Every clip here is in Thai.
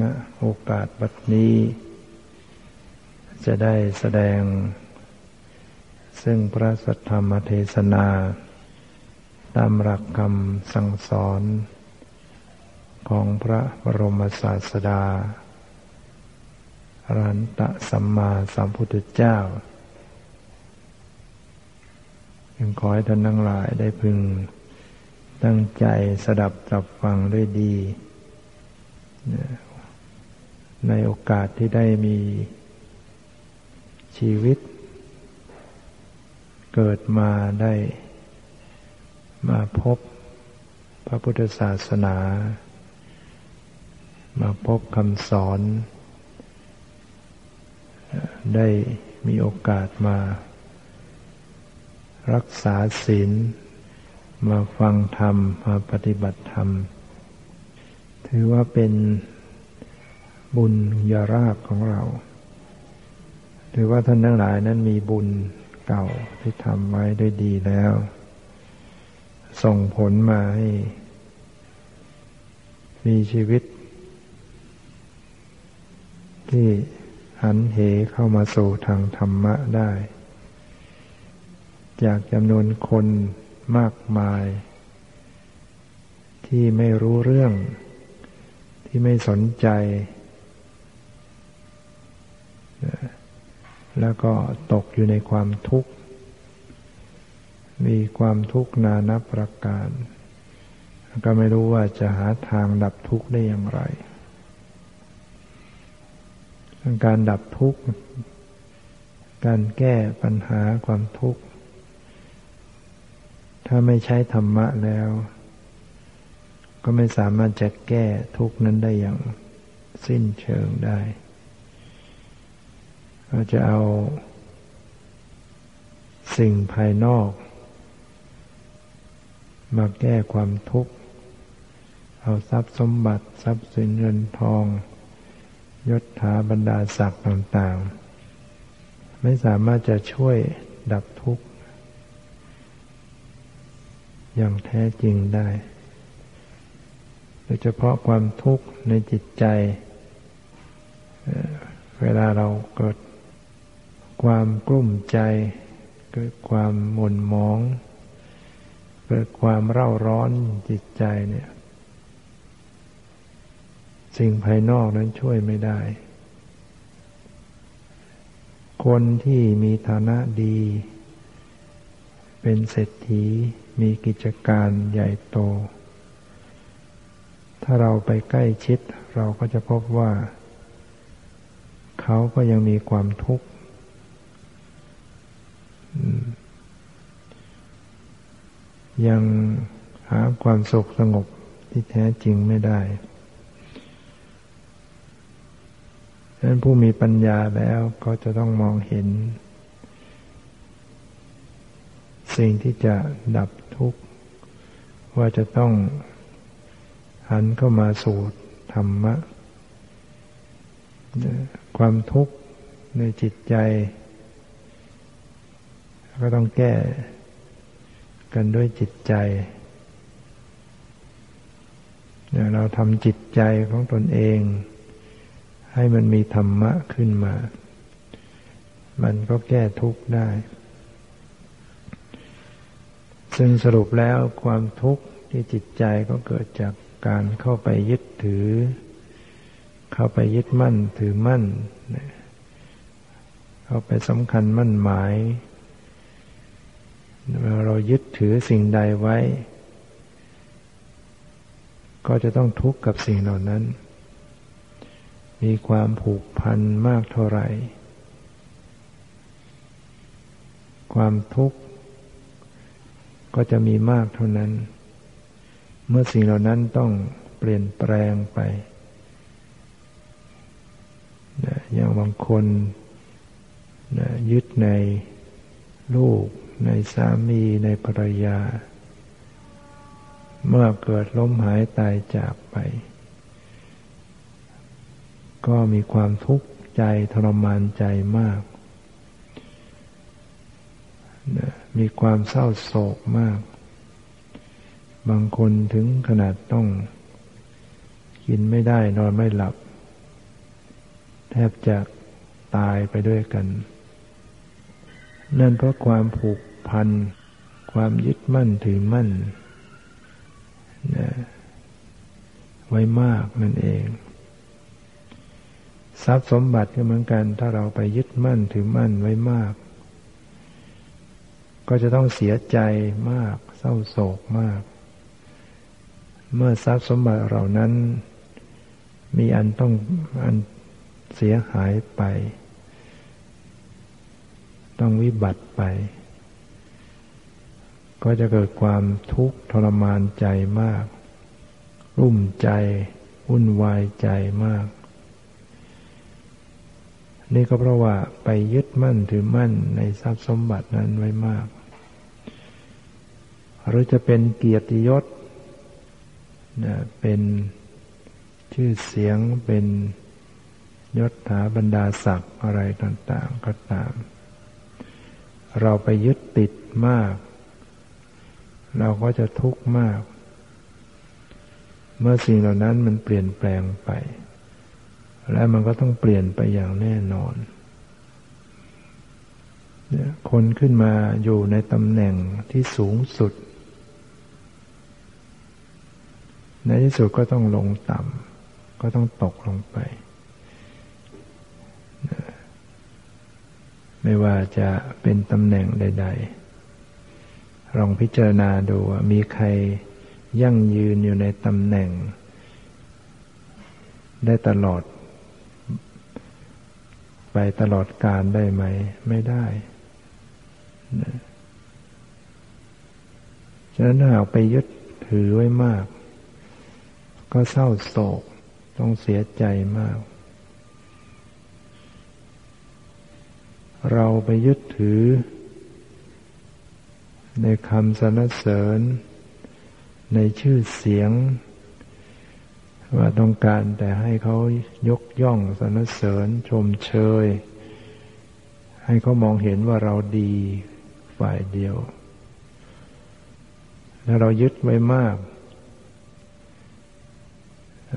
ณโอกาสบัดนี้ จะได้แสดง ซึ่งพระสัทธรรมเทศนา ตามหลักคำสั่งสอน ของพระบรมศาสดาอรันตะสัมมาสัมพุทธเจ้ายังขอให้ท่านทั้งหลายได้พึง ตั้งใจสดับจับฟังด้วยดี ในโอกาสที่ได้มีชีวิต เกิดมาได้มาพบพระพุทธศาสนา มาพบคำสอน ได้มีโอกาสมา รักษาศีล มาฟังธรรม มาปฏิบัติธรรม ถือว่าเป็น บุญยาราบของเราถือว่าท่านทั้งหลายนั้นมีบุญเก่าที่ทำไว้ด้วยดีแล้ว ส่งผลมาให้ มีชีวิต ที่หันเหเข้ามาสู่ทางธรรมะได้ จากจำนวนคนมากมาย ที่ไม่รู้เรื่องที่ไม่สนใจ แล้วก็ตกอยู่ในความทุกข์ มีความทุกข์นานับประการ ก็ไม่รู้ว่าจะหาทางดับทุกข์ได้อย่างไร การดับทุกข์ การแก้ปัญหาความทุกข์ ถ้าไม่ใช้ธรรมะแล้ว ก็ไม่สามารถจะแก้ทุกข์นั้นได้อย่างสิ้นเชิงได้ เราจะเอาสิ่งภายนอก มาแก้ความทุกข์ เอาทรัพย์สมบัติทรัพย์สินเงินทอง ยศถาบรรดาศักดิ์ต่างๆ ไม่สามารถจะช่วยดับทุกข์ อย่างแท้จริงได้ โดยเฉพาะความทุกข์ในจิตใจ เวลาเราเกิด ความกลุ้มใจ เกิดความหม่นหมอง เกิดความเร่าร้อนจิตใจเนี่ย สิ่งภายนอกนั้นช่วยไม่ได้ คนที่มีฐานะดี เป็นเศรษฐีมีกิจการใหญ่โต ถ้าเราไปใกล้ชิดเราก็จะพบว่า เขาก็ยังมีความทุกข์ ยังหาความสุขสงบที่แท้จริงไม่ได้ดังนั้นผู้มีปัญญาแล้วก็จะต้องมองเห็น สิ่งที่จะดับทุกข์ ว่าจะต้องหันเข้ามาสู่ธรรมะ ความทุกข์ในจิตใจ ก็ต้องแก้กันด้วยจิตใจ เราทำจิตใจของตนเอง ให้มันมีธรรมะขึ้นมา มันก็แก้ทุกข์ได้ ซึ่งสรุปแล้วความทุกข์ที่จิตใจก็เกิดจากการเข้าไปยึดถือ เข้าไปยึดมั่นถือมั่น เข้าไปสำคัญมั่นหมาย เรายึดถือสิ่งใดไว้ ก็จะต้องทุกข์กับสิ่งเหล่านั้น มีความผูกพันมากเท่าไหร่ ความทุกข์ก็จะมีมากเท่านั้น เมื่อสิ่งเหล่านั้นต้องเปลี่ยนแปลงไป อย่างบางคนยึดในลูก ในสามีในภรรยา เมื่อเกิดล้มหายตายจากไป ก็มีความทุกข์ใจทรมานใจมาก มีความเศร้าโศกมาก บางคนถึงขนาดต้อง กินไม่ได้นอนไม่หลับ แทบจะตายไปด้วยกัน นั่นเพราะความผูกพัน ความยึดมั่นถือมั่นนะไว้มากนั่นเอง ทรัพย์สมบัติก็เหมือนกัน ถ้าเราไปยึดมั่นถือมั่นไว้มาก ก็จะต้องเสียใจมาก เศร้าโศกมาก เมื่อทรัพย์สมบัติเหล่านั้น มีอันต้องอันเสียหายไป ต้องวิบัติไป ก็จะเกิดความทุกข์ทรมานใจมาก รุ่มใจวุ่นวายใจมาก นี่ก็เพราะว่าไปยึดมั่นถือมั่นในทรัพย์สมบัตินั้นไว้มาก หรือจะเป็นเกียรติยศเป็นชื่อเสียงเป็นยศถาบรรดาศักดิ์อะไรต่าง ๆ ก็ตาม เราไปยึดติดมาก เราก็จะทุกข์มาก เมื่อสิ่งเหล่านั้นมันเปลี่ยนแปลงไป และมันก็ต้องเปลี่ยนไปอย่างแน่นอน คนขึ้นมาอยู่ในตำแหน่งที่สูงสุด ในที่สุดก็ต้องลงต่ำก็ต้องตกลงไป ไม่ว่าจะเป็นตำแหน่งใด ๆ ลองพิจารณาดูว่ามีใครยั่งยืนอยู่ในตำแหน่ง ได้ตลอด ไปตลอดการได้ไหม ไม่ได้ฉะนั้นหากไปยึดถือไว้มาก ก็เศร้าโศก ต้องเสียใจมาก เราไปยึดถือ ในคำสรรเสริญ ในชื่อเสียง ว่าต้องการแต่ให้เขายกย่องสรรเสริญชมเชย ให้เขามองเห็นว่าเราดีฝ่ายเดียวถ้าเรายึดไว้มาก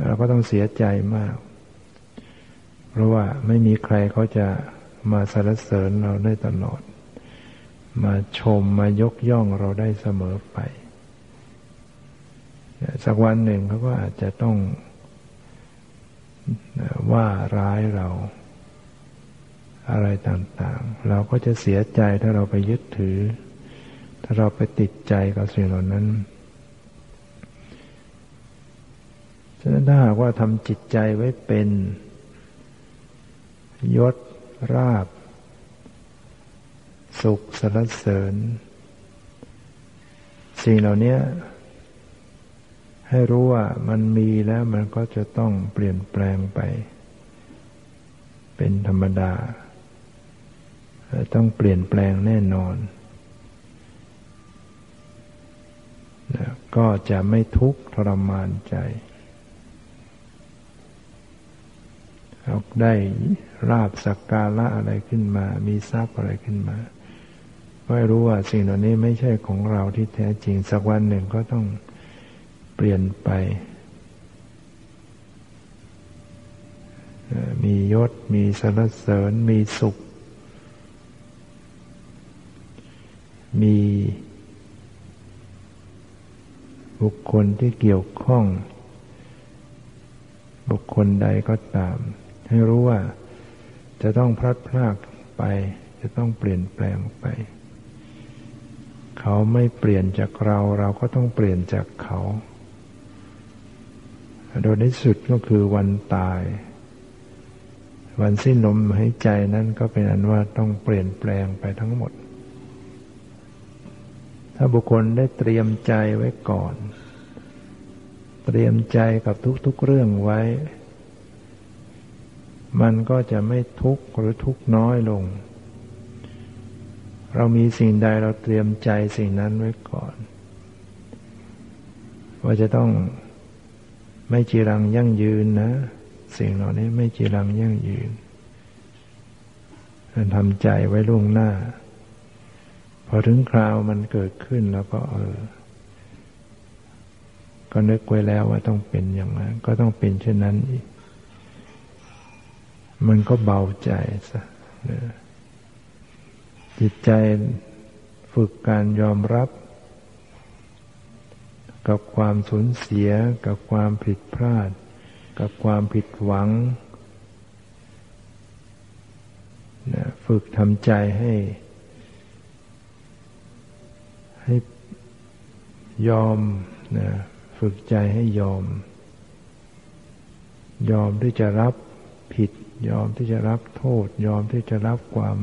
เราก็ต้องเสียใจมาก เพราะว่าไม่มีใครเขาจะ มาสรรเสริญเราได้ตลอด มาชมมายกย่องเราได้เสมอไป สักวันหนึ่งเขาก็อาจจะต้องว่าร้ายเรา อะไรต่างๆ เราก็จะเสียใจถ้าเราไปยึดถือ ถ้าเราไปติดใจกับสิ่งเหล่านั้นฉะนั้นถ้าหากว่าทำจิตใจไว้เป็นยศ ราบ สุขสรรเสริญ สิ่งเหล่านี้ให้รู้ว่ามันมีแล้วมันก็จะต้องเปลี่ยนแปลงไป เป็นธรรมดา ต้องเปลี่ยนแปลงแน่นอนก็จะไม่ทุกข์ทรมานใจเรา ได้ราบสักการะอะไรขึ้นมา มีทรัพย์อะไรขึ้นมาก็รู้ว่าสิ่งเหล่านี้ไม่ใช่ของเราที่แท้จริง สักวันหนึ่งก็ต้องเปลี่ยนไป มียศ มีสรรเสริญ มีสุข มีบุคคลที่เกี่ยวข้อง บุคคลใดก็ตาม ให้รู้ว่าจะต้องพลัดพรากไป จะต้องเปลี่ยนแปลงไป เขาไม่เปลี่ยนจากเรา เราก็ต้องเปลี่ยนจากเขา โดยในสุดก็คือวันตาย วันสิ้นลมหายใจนั้นก็เป็นอันว่าต้องเปลี่ยนแปลงไปทั้งหมด ถ้าบุคคลได้เตรียมใจไว้ก่อน เตรียมใจกับทุกๆเรื่องไว้ มันก็จะไม่ทุกข์หรือทุกข์น้อยลง เรามีสิ่งใดเราเตรียมใจสิ่งนั้นไว้ก่อน ว่าจะต้องไม่จีรังยั่งยืนนะ สิ่งเหล่านี้ไม่จีรังยั่งยืนทำใจไว้ล่วงหน้า พอถึงคราวมันเกิดขึ้นแล้วก็เออ ก็นึกไว้แล้วว่าต้องเป็นอย่างนั้น ก็ต้องเป็นเช่นนั้นอีก มันก็เบาใจซะจิตใจฝึกการยอมรับ กับความสูญเสีย กับความผิดพลาด กับความผิดหวังนะฝึกทำใจให้ ให้ยอมนะฝึกใจให้ยอม ยอมที่จะรับผิด ยอมที่จะรับโทษ ยอมที่จะรับความ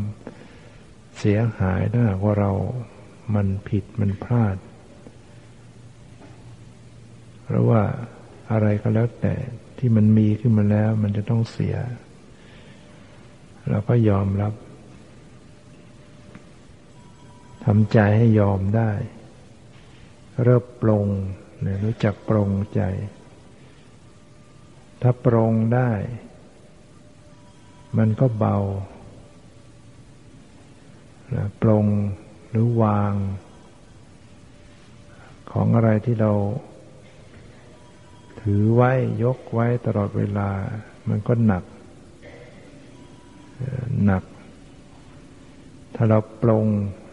เสียหายถ้าหากว่าเรามันผิดมันพลาดหรือว่าอะไรก็แล้วแต่ที่มันมีขึ้นมาแล้ว มันจะต้องเสีย เราก็ยอมรับทำใจให้ยอมได้ เริ่มปรงเนี่ยรู้จักปรงใจ ถ้าปรงได้ มันก็เบาปรงหรือวาง ของอะไรที่เรา ถือไว้ยกไว้ตลอดเวลา มันก็หนัก หนัก ถ้าเราปรง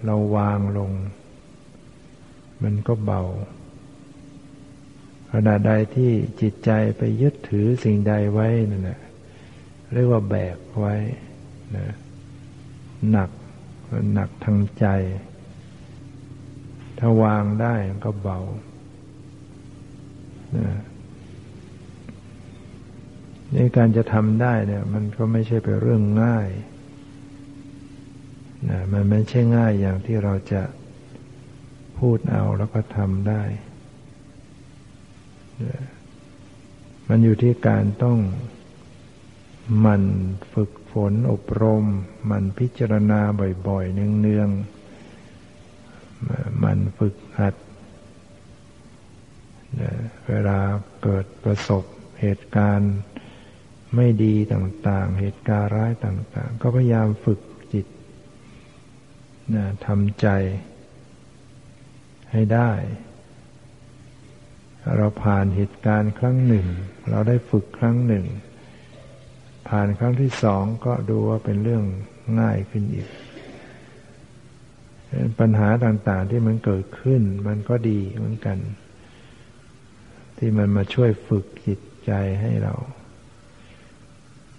เราวางลง มันก็เบาขณะใดที่จิตใจไปยึดถือสิ่งใดไว้นั่นแหละ เรียกว่าแบกไว้นะหนักหนักทางใจ ถ้าวางได้ก็เบาในการจะทำได้เนี่ย มันก็ไม่ใช่เป็นเรื่องง่ายนะมันไม่ใช่ง่ายอย่างที่เราจะพูดเอาแล้วก็ทำได้มันอยู่ที่การต้อง มันฝึกฝนอบรม มันพิจารณาบ่อยๆ เนืองๆ มันฝึกหัด เวลาเกิดประสบเหตุการณ์ไม่ดีต่างๆ เหตุการณ์ร้ายต่าง ๆ ก็พยายามฝึกจิตทำใจให้ได้ เราผ่านเหตุการณ์ครั้งหนึ่ง เราได้ฝึกครั้งหนึ่ง ผ่านครั้งที่สองก็ดูว่าเป็นเรื่องง่ายขึ้นอีก ปัญหาต่างๆที่มันเกิดขึ้น มันก็ดีเหมือนกัน ที่มันมาช่วยฝึกจิตใจให้เรา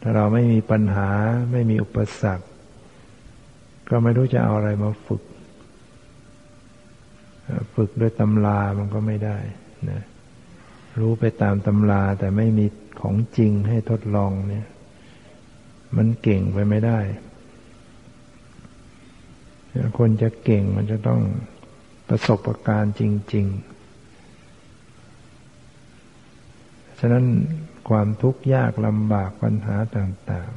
ถ้าเราไม่มีปัญหาไม่มีอุปสรรค ก็ไม่รู้จะเอาอะไรมาฝึก ฝึกด้วยตำรามันก็ไม่ได้นะรู้ไปตามตำราแต่ไม่มีของจริงให้ทดลองเนี่ย มันเก่งไปไม่ได้คนจะเก่งมันจะต้องประสบะการณ์จริง ๆ ฉะนั้นความทุกข์ยากลำบากปัญหาต่าง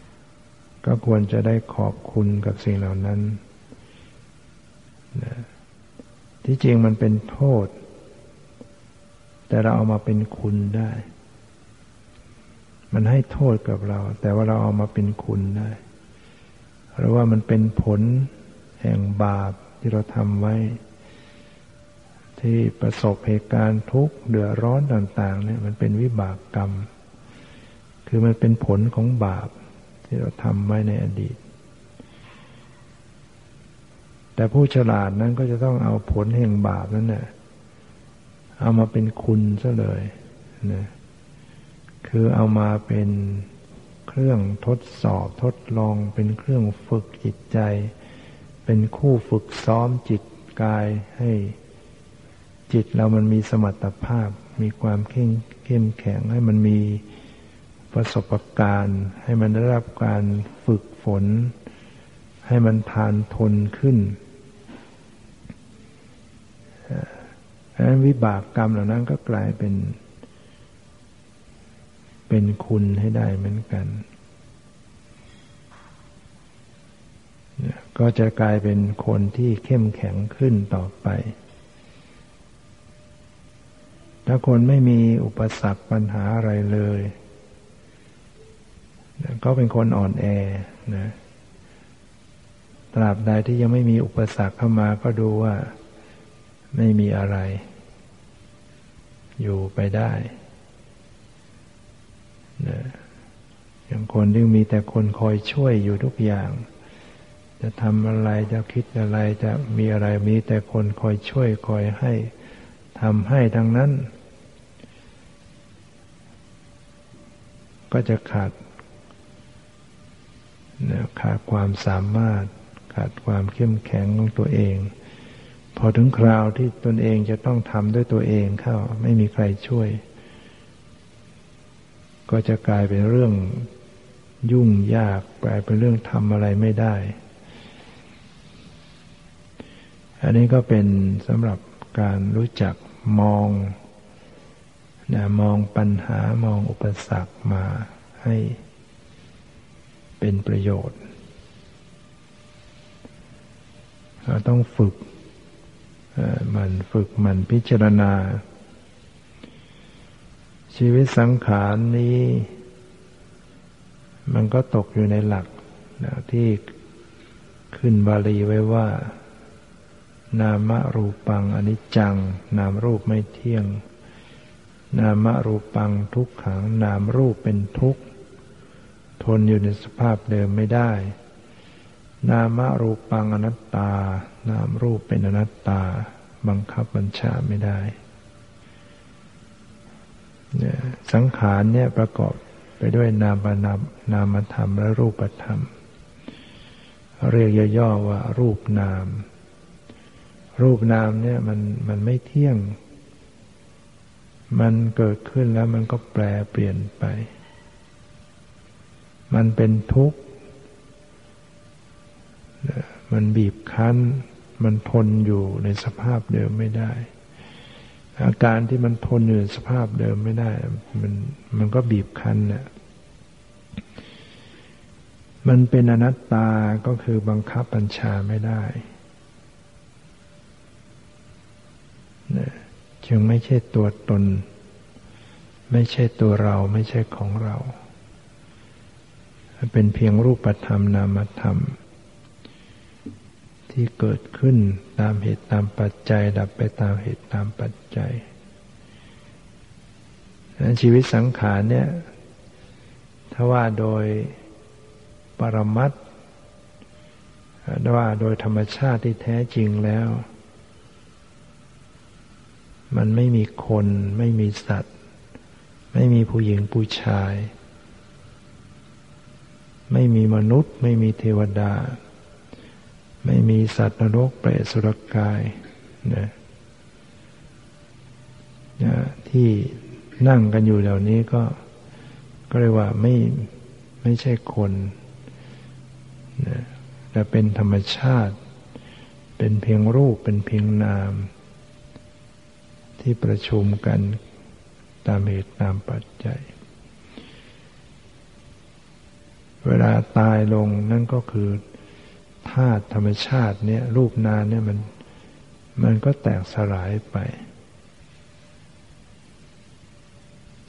ๆ ก็ควรจะได้ขอบคุณกับสิ่งเหล่านั้นนะที่จริงมันเป็นโทษ แต่เราเอามาเป็นคุณได้ มันให้โทษกับเรา แต่ว่าเราเอามาเป็นคุณได้หรือว่ามันเป็นผลแห่งบาปที่เราทำไว้ ที่ประสบเหตุการณ์ทุกข์เดือดร้อนต่าง ๆ เนี่ย มันเป็นวิบากกรรม คือมันเป็นผลของบาปที่เราทำไว้ในอดีต แต่ผู้ฉลาดนั้นก็จะต้องเอาผลแห่งบาปนั้นเนี่ยเอามาเป็นคุณซะเลยนะ คือเอามาเป็นเครื่องทดสอบทดลอง เป็นเครื่องฝึกจิตใจ เป็นคู่ฝึกซ้อมจิตกายให้จิตเรามันมีสมรรถภาพ มีความเข้มเข้มแข็งให้มันมีประสบการณ์ ให้มันได้รับการฝึกฝน ให้มันทานทนขึ้นดังนั้นวิบากกรรมเหล่านั้นก็กลายเป็น เป็นคุณให้ได้เหมือนกัน ก็จะกลายเป็นคนที่เข้มแข็งขึ้นต่อไป ถ้าคนไม่มีอุปสรรคปัญหาอะไรเลยก็เป็นคนอ่อนแอนะตราบใดที่ยังไม่มีอุปสรรคเข้ามาก็ดูว่าไม่มีอะไร อยู่ไปได้ อย่างคนที่มีแต่คนคอยช่วยอยู่ทุกอย่าง จะทำอะไรจะคิดอะไรจะมีอะไรมีแต่คนคอยช่วยคอยให้ทำให้ทั้งนั้น ก็จะขาดขาดความสามารถ ขาดความเข้มแข็งของตัวเอง พอถึงคราวที่ตนเองจะต้องทำด้วยตัวเองเข้าไม่มีใครช่วย ก็จะกลายเป็นเรื่องยุ่งยากกลายเป็นเรื่องทำอะไรไม่ได้ อันนี้ก็เป็นสำหรับการรู้จักมองนะมองปัญหามองอุปสรรคมาให้เป็นประโยชน์ เราต้องฝึกมันฝึกมันพิจารณา ชีวิตสังขารนี้ มันก็ตกอยู่ในหลักนะที่ขึ้นบาลีไว้ว่า นามรูปังอนิจจัง นามรูปไม่เที่ยง นามรูปังทุกขัง นามรูปเป็นทุกข์ ทนอยู่ในสภาพเดิมไม่ได้ นามรูปังอนัตตา นามรูปเป็นอนัตตา บังคับบัญชาไม่ได้ สังขารเนี่ยประกอบไปด้วยนามนามนามธรรมและรูปธรรม เรียกย่อๆว่ารูปนาม รูปนามเนี่ยมันมันไม่เที่ยง มันเกิดขึ้นแล้วมันก็แปลเปลี่ยนไป มันเป็นทุกข์ มันบีบคั้น มันทนอยู่ในสภาพเดิมไม่ได้ อาการที่มันทนอยู่ในสภาพเดิมไม่ได้ มันมันก็บีบคั้นเนี่ยมันเป็นอนัตตาก็คือบังคับบัญชาไม่ได้จึงไม่ใช่ตัวตน ไม่ใช่ตัวเราไม่ใช่ของเรา เป็นเพียงรูปธรรมนามธรรม ที่เกิดขึ้นตามเหตุตามปัจจัยดับไปตามเหตุตามปัจ จัยนั้นชีวิตสังขารเนี่ย ถ้าว่าโดยปรมัตว่าโดยธรรมชาติที่แท้จริงแล้ว มันไม่มีคนไม่มีสัตว์ ไม่มีผู้หญิงผู้ชาย ไม่มีมนุษย์ ไม่มีเทวดา ไม่มีสัตว์นรกเปรตสุรกายนะนะ ที่นั่งกันอยู่เหล่านี้ก็ก็เรียกว่าไม่ไม่ใช่คนนะแต่เป็นธรรมชาติ เป็นเพียงรูปเป็นเพียงนาม ที่ประชุมกันตามเหตุตามปัจจัย เวลาตายลงนั่นก็คือธาตุธรรมชาติเนี่ยรูปนานเนี่ยมันมันก็แตกสลายไป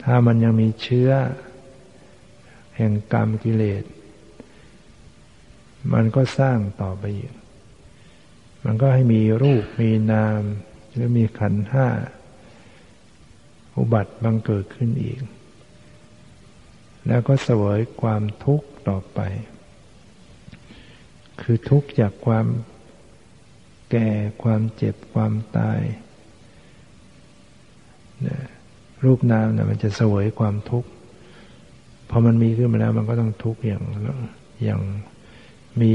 ถ้ามันยังมีเชื้อ แห่งกรรมกิเลส มันก็สร้างต่อไปอีก มันก็ให้มีรูปมีนาม หรือมีขันห้า อุบัติบังเกิดขึ้นอีก แล้วก็เสวยความทุกข์ต่อไป คือทุกข์จากความแก่ความเจ็บความตาย รูปนามเนะมันจะเสวยความทุกข์พอมันมีขึ้นมาแล้ว มันก็ต้องทุกข์อย่างอย่างมี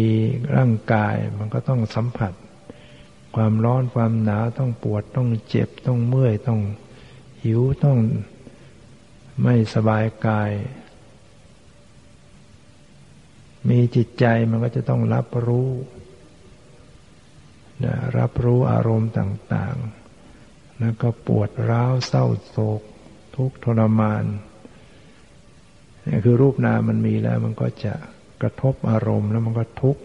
ร่างกายมันก็ต้องสัมผัส ความร้อนความหนาวต้องปวดต้องเจ็บต้องเมื่อยต้องหิวต้องไม่สบายกาย มีจิตใจมันก็จะต้องรับรู้นะรับรู้อารมณ์ต่าง ๆ แล้วก็ปวดร้าวเศร้าโศก ทุกข์ทรมานนี่คือรูปนามมันมีแล้ว มันก็จะกระทบอารมณ์แล้วมันก็ทุกข์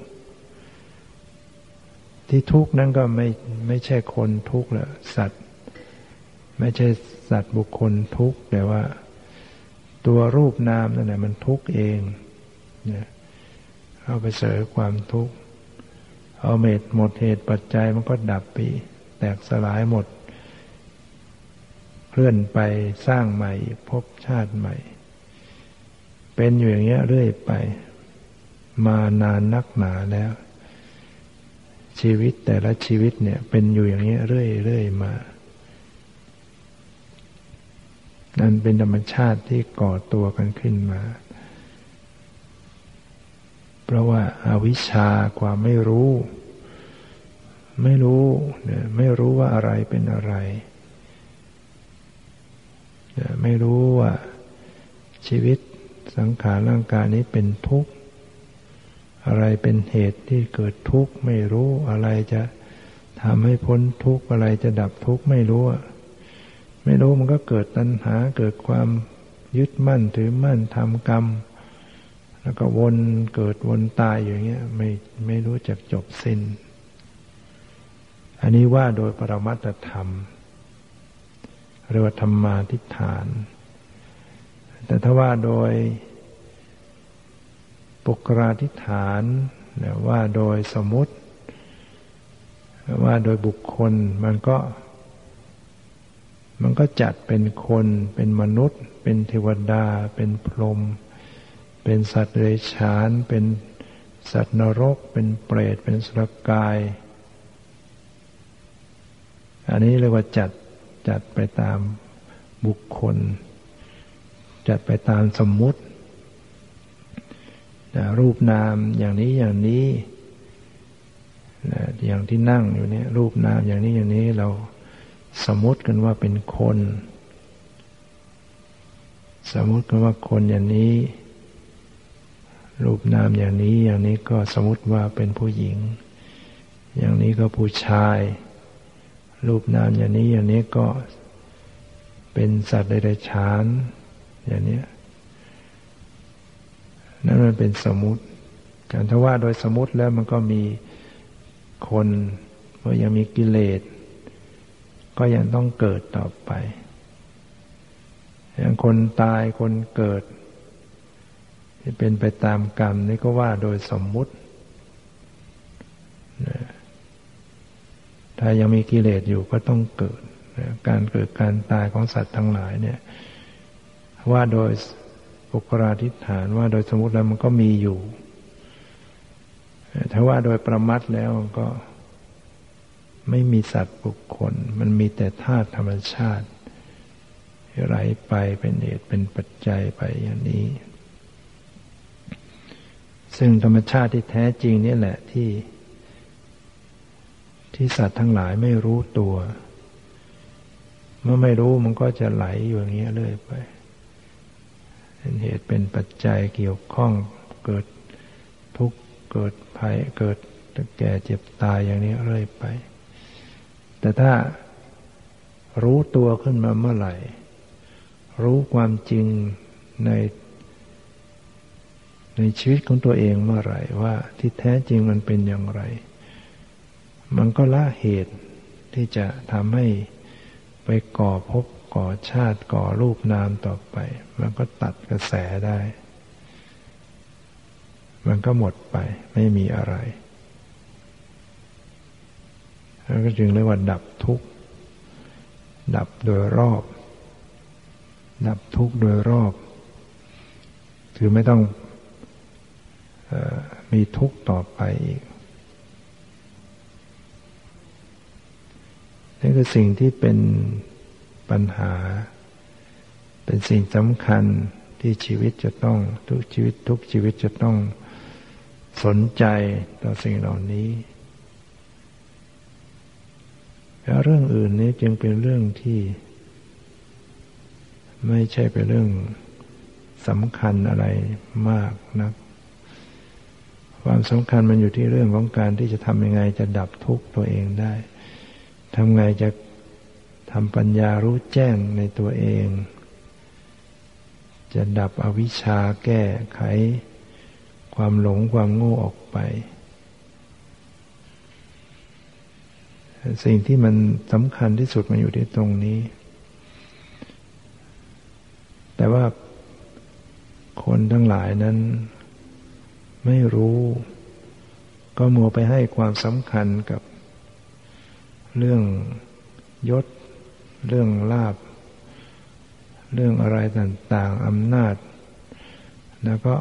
ที่ทุกข์นั้นก็ไม่ไม่ใช่คนทุกข์แหละสัตว์ ไม่ใช่สัตว์บุคคลทุกข์แต่ว่า ตัวรูปนามนั่นแหละมันทุกข์เองเนี่ยเข้าไปเสวยความทุกข์เอาเมตหมดเหตุปัจจัยมันก็ดับไปแตกสลายหมด เคลื่อนไปสร้างใหม่พบชาติใหม่ เป็นอยู่อย่างเงี้ยเรื่อยไป มานานนักหนาแล้ว ชีวิตแต่ละชีวิตเนี่ย เป็นอยู่อย่างเงี้ยเรื่อยๆมานั่นเป็นธรรมชาติที่ก่อตัวกันขึ้นมา เพราะว่าอาวิชชาความไม่รู้ ไม่รู้เนี่ยไม่รู้ว่าอะไรเป็นอะไร ไม่รู้ว่าชีวิตสังขารร่างกายนี้เป็นทุกข์ อะไรเป็นเหตุที่เกิดทุกข์ไม่รู้อะไรจะทำให้พ้นทุกข์อะไรจะดับทุกข์ไม่รู้ไม่รู้มันก็เกิดตัณหาเกิดความยึดมั่นถือมั่นทำกรรม แล้วก็วนเกิดวนตายอย่างเงี้ยไม่ไม่รู้จักจบสิน้น อันนี้ว่าโดยปรมัตธรรม เรียกว่าธรรมาทิฏฐาน แต่ถ้าว่าโดยปุกราทิฏฐานว่าโดยสมมติ ว่าโดยบุคคลมันก็ มันก็จัดเป็นคนเป็นมนุษย์ เป็นเทวดา เป็นพรหมเป็นสัตว์เดรัจฉาน เป็นสัตว์นรก เป็นเปรตเป็นสรกาย อันนี้เรียกว่าจัด จัดไปตามบุคคล จัดไปตามสมมุติ รูปนามอย่างนี้อย่างนี้ อย่างที่นั่งอยู่เนี่ยรูปนามอย่างนี้อย่างนี้เราสมมติกันว่าเป็นคน สมมติกันว่าคนอย่างนี้ รูปนามอย่างนี้อย่างนี้ก็สมมติว่าเป็นผู้หญิง อย่างนี้ก็ผู้ชาย รูปนามอย่างนี้อย่างนี้ก็เป็นสัตว์ใดๆฉานอย่างนี้นั่นมันเป็นสมมติการถ้าว่าโดยสมมติแล้วมันก็มีคนเมื่อยังมีกิเลสก็ยังต้องเกิดต่อไปอย่างคนตายคนเกิดที่เป็นไปตามกรรมนี่ก็ว่าโดยสมมุติ ถ้ายังมีกิเลสอยู่ก็ต้องเกิด การเกิดการตายของสัตว์ทั้งหลายเนี่ย ว่าโดยปุกราธิฐานว่าโดยสมมติแล้วมันก็มีอยู่ ถ้าว่าโดยประมัดแล้วก็ไม่มีสัตว์บุคคล มันมีแต่ธาตุธรรมชาติไหลไปเป็นเหตุเป็นปัจจัยไปอย่างนี้ ซึ่งธรรมชาติที่แท้จริงนี่แหละที่ ที่สัตว์ทั้งหลายไม่รู้ตัว เมื่อไม่รู้มันก็จะไหลอยู่อย่างนี้เรื่อยไปเป็นเหตุเป็นปัจจัยเกี่ยวข้องเกิดทุกข์เกิดภัยเกิดแก่เจ็บตายอย่างนี้เรื่อยไป แต่ถ้ารู้ตัวขึ้นมาเมื่อไหร่ รู้ความจริงใน ในชีวิตของตัวเองเมื่อไหร่ว่าที่แท้จริงมันเป็นอย่างไร มันก็ละเหตุที่จะทำให้ไปก่อภพก่อชาติก่อรูปนามต่อไป มันก็ตัดกระแสได้ มันก็หมดไปไม่มีอะไรแล้วก็จึงเรียกว่าดับทุกข์ ดับโดยรอบ ดับทุกข์โดยรอบ คือไม่ต้องอมีทุกข์ต่อไปอีก นี่นคือสิ่งที่เป็นปัญหา เป็นสิ่งสำคัญที่ชีวิตจะต้อง ทุกชีวิตทุกชีวิตจะต้องสนใจต่อสิ่งเหล่านี้แล้วเรื่องอื่นนี้จึงเป็นเรื่องที่ ไม่ใช่เป็นเรื่องสำคัญอะไรมากนะัก ความสำคัญมันอยู่ที่เรื่องของการที่จะทำยังไงจะดับทุกข์ตัวเองได้ ทำไงจะทำปัญญารู้แจ้งในตัวเอง จะดับอวิชชาแก้ไข ความหลงความโง่ออกไป สิ่งที่มันสำคัญที่สุดมันอยู่ที่ตรงนี้ แต่ว่าคนทั้งหลายนั้นไม่รู้ ก็มัวไปให้ความสำคัญกับ เรื่องยศ เรื่องลาบ เรื่องอะไรต่างๆอำนาจ แล้วก็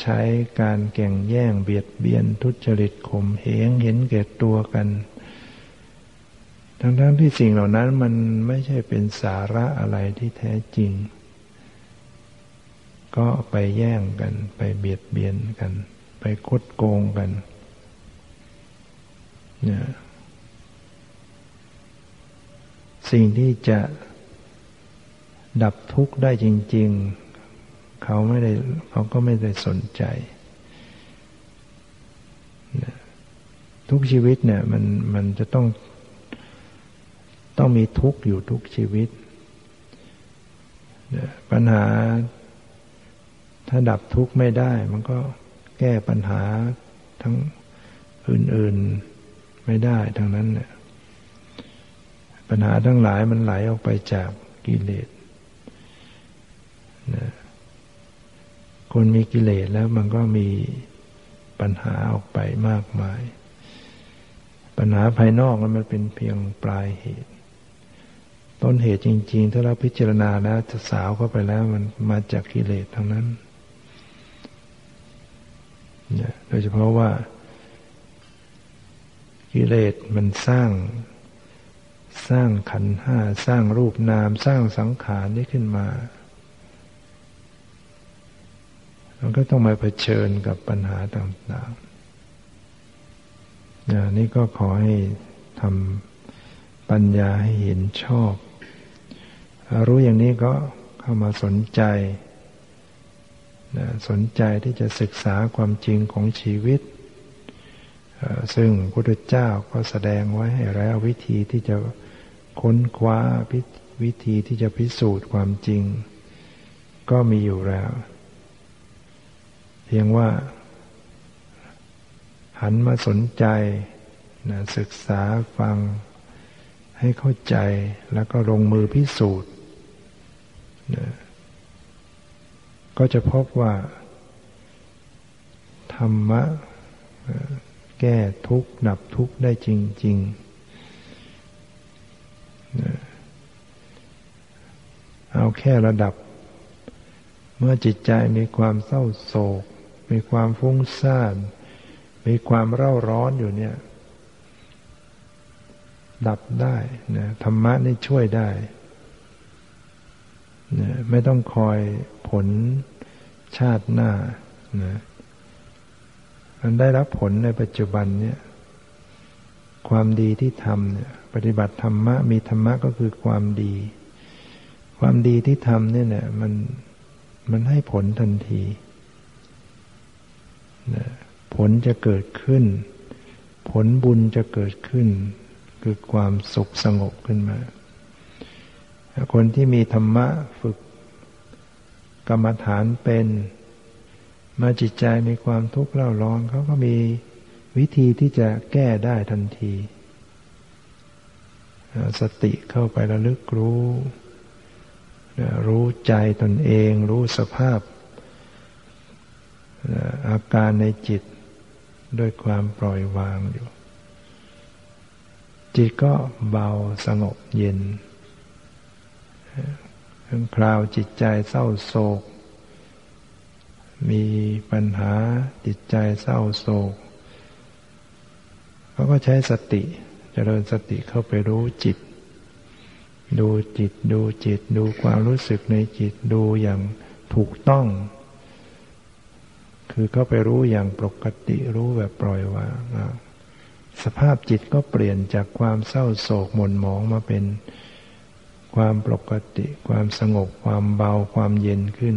ใช้การแก่งแย่งเบียดเบียนทุจริตข่มเหงเห็นแก่ตัวกัน ทั้งๆทที่สิ่งเหล่านั้นมันไม่ใช่เป็นสาระอะไรที่แท้จริง ก็ไปแย่งกัน ไปเบียดเบียนกัน ไปคดโกงกัน สิ่งที่จะดับทุกข์ได้จริง ๆ เขาไม่ได้เขาก็ไม่ได้สนใจ ทุกชีวิตเนี่ย มันมันจะต้อง ต้องมีทุกข์อยู่ทุกชีวิต ปัญหา ถ้าดับทุกข์ไม่ได้ มันก็แก้ปัญหาทั้งอื่น ๆ ไม่ได้ทั้งนั้นเนี่ยปัญหาทั้งหลายมันไหลออกไปจากกิเลสนะคนมีกิเลสแล้วมันก็มีปัญหาออกไปมากมาย ปัญหาภายนอกมันเป็นเพียงปลายเหตุ ต้นเหตุจริง ๆ ถ้าเราพิจารณาแล้วจะสาวเข้าไปแล้วมันมาจากกิเลสทั้งนั้น โดยเฉพาะว่า กิเลสมันสร้าง สร้างขันห้าสร้างรูปนาม สร้างสังขารนี้ขึ้นมา มันก็ต้องมาเผชิญกับปัญหาต่างๆนี่ก็ขอให้ทำปัญญาให้เห็นชอบ รู้อย่างนี้ก็เข้ามาสนใจสนใจที่จะศึกษาความจริงของชีวิต ซึ่งพระพุทธเจ้าก็แสดงไว้ให้แล้ววิธีที่จะค้นคว้าวิธีที่จะพิสูจน์ความจริง ก็มีอยู่แล้ว เพียงว่า หันมาสนใจนะศึกษาฟังให้เข้าใจแล้วก็ลงมือพิสูจน์นะก็จะพบว่า ธรรมะ แก้ทุกข์ดับทุกข์ได้จริงๆ เอาแค่ระดับ เมื่อจิตใจมีความเศร้าโศก มีความฟุ้งซ่าน มีความเร่าร้อนอยู่เนี่ย ดับได้นะธรรมะนี่ช่วยได้นะไม่ต้องคอยผลชาติหน้านะ มันได้รับผลในปัจจุบันเนี่ยความดีที่ทำเนี่ยปฏิบัติธรรมะมีธรรมะก็คือความดี ความดีที่ทำเนี่ยเนี่ยมันมันให้ผลทันทีนะผลจะเกิดขึ้น ผลบุญจะเกิดขึ้น คือความสุขสงบขึ้นมา คนที่มีธรรมะฝึกกรรมฐานเป็น มาจิตใจมีความทุกข์เล่าร้อนเขาก็มีวิธีที่จะแก้ได้ทันที สติเข้าไประลึกรู้ รู้ใจตนเอง รู้สภาพ อาการในจิตด้วยความปล่อยวางอยู่ จิตก็เบาสงบเย็นคราวจิตใจเศร้าโศก มีปัญหาจิตใจเศร้าโศกเขาก็ใช้สติจเจริญสติเข้าไปรู้จิต ดูจิตดูจิต ดูความรู้สึกในจิตดูอย่างถูกต้อง คือเข้าไปรู้อย่างปกติรู้แบบปล่อยวางสภาพจิตก็เปลี่ยนจากความเศร้าโศกหม่นหมองมาเป็นความปกติ ความสงบความเบาความเย็นขึ้น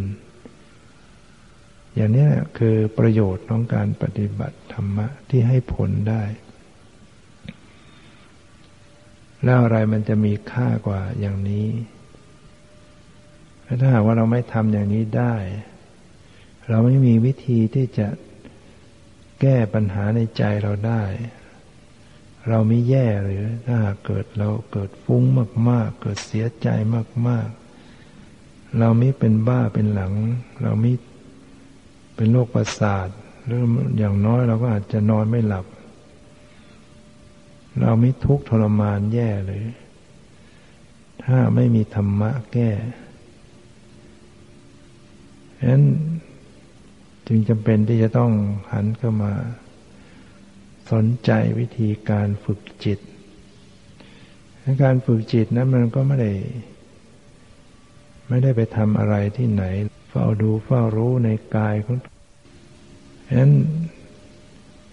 อย่างนี้คือประโยชน์ของการปฏิบัติธรรมะที่ให้ผลได้ แล้วอะไรมันจะมีค่ากว่าอย่างนี้ถ้าหากว่าเราไม่ทำอย่างนี้ได้ เราไม่มีวิธีที่จะแก้ปัญหาในใจเราได้ เราไม่แย่หรือถ้าหากเกิดเราเกิดฟุ้งมาก ๆ เกิดเสียใจมาก ๆ เราไม่เป็นบ้าเป็นหลัง เราไม่ เป็นโรคประสาทหรืออย่างน้อยเราก็อาจจะนอนไม่หลับ เราไม่ทุกข์ทรมานแย่เลย ถ้าไม่มีธรรมะแก้ฉะนั้นจึงจำเป็นที่จะต้องหันเข้ามา สนใจวิธีการฝึกจิต การฝึกจิตนั้นมันก็ไม่ได้ ไม่ได้ไปทำอะไรที่ไหน เฝ้าดูเฝ้ารู้ในกายของฉะนั้น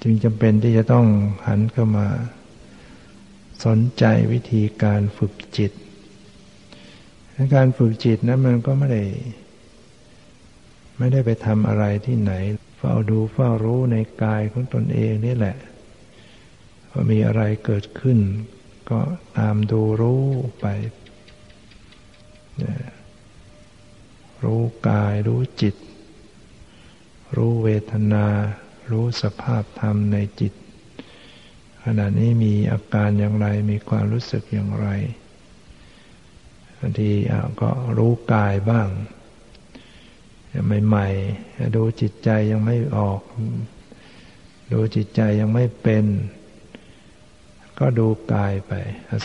จึงจำเป็นที่จะต้องหันเข้ามา สนใจวิธีการฝึกจิต การฝึกจิตนั้นมันก็ไม่ได้ ไม่ได้ไปทำอะไรที่ไหน เฝ้าดูเฝ้ารู้ในกายของตนเองนี่แหละว่ามีอะไรเกิดขึ้น ก็ตามดูรู้ไป รู้กายรู้จิต รู้เวทนา รู้สภาพธรรมในจิต ขณะนี้มีอาการอย่างไรมีความรู้สึกอย่างไรบางทีก็รู้กายบ้างใหม่ๆดูจิตใจยังไม่ออก ดูจิตใจยังไม่เป็น ก็ดูกายไป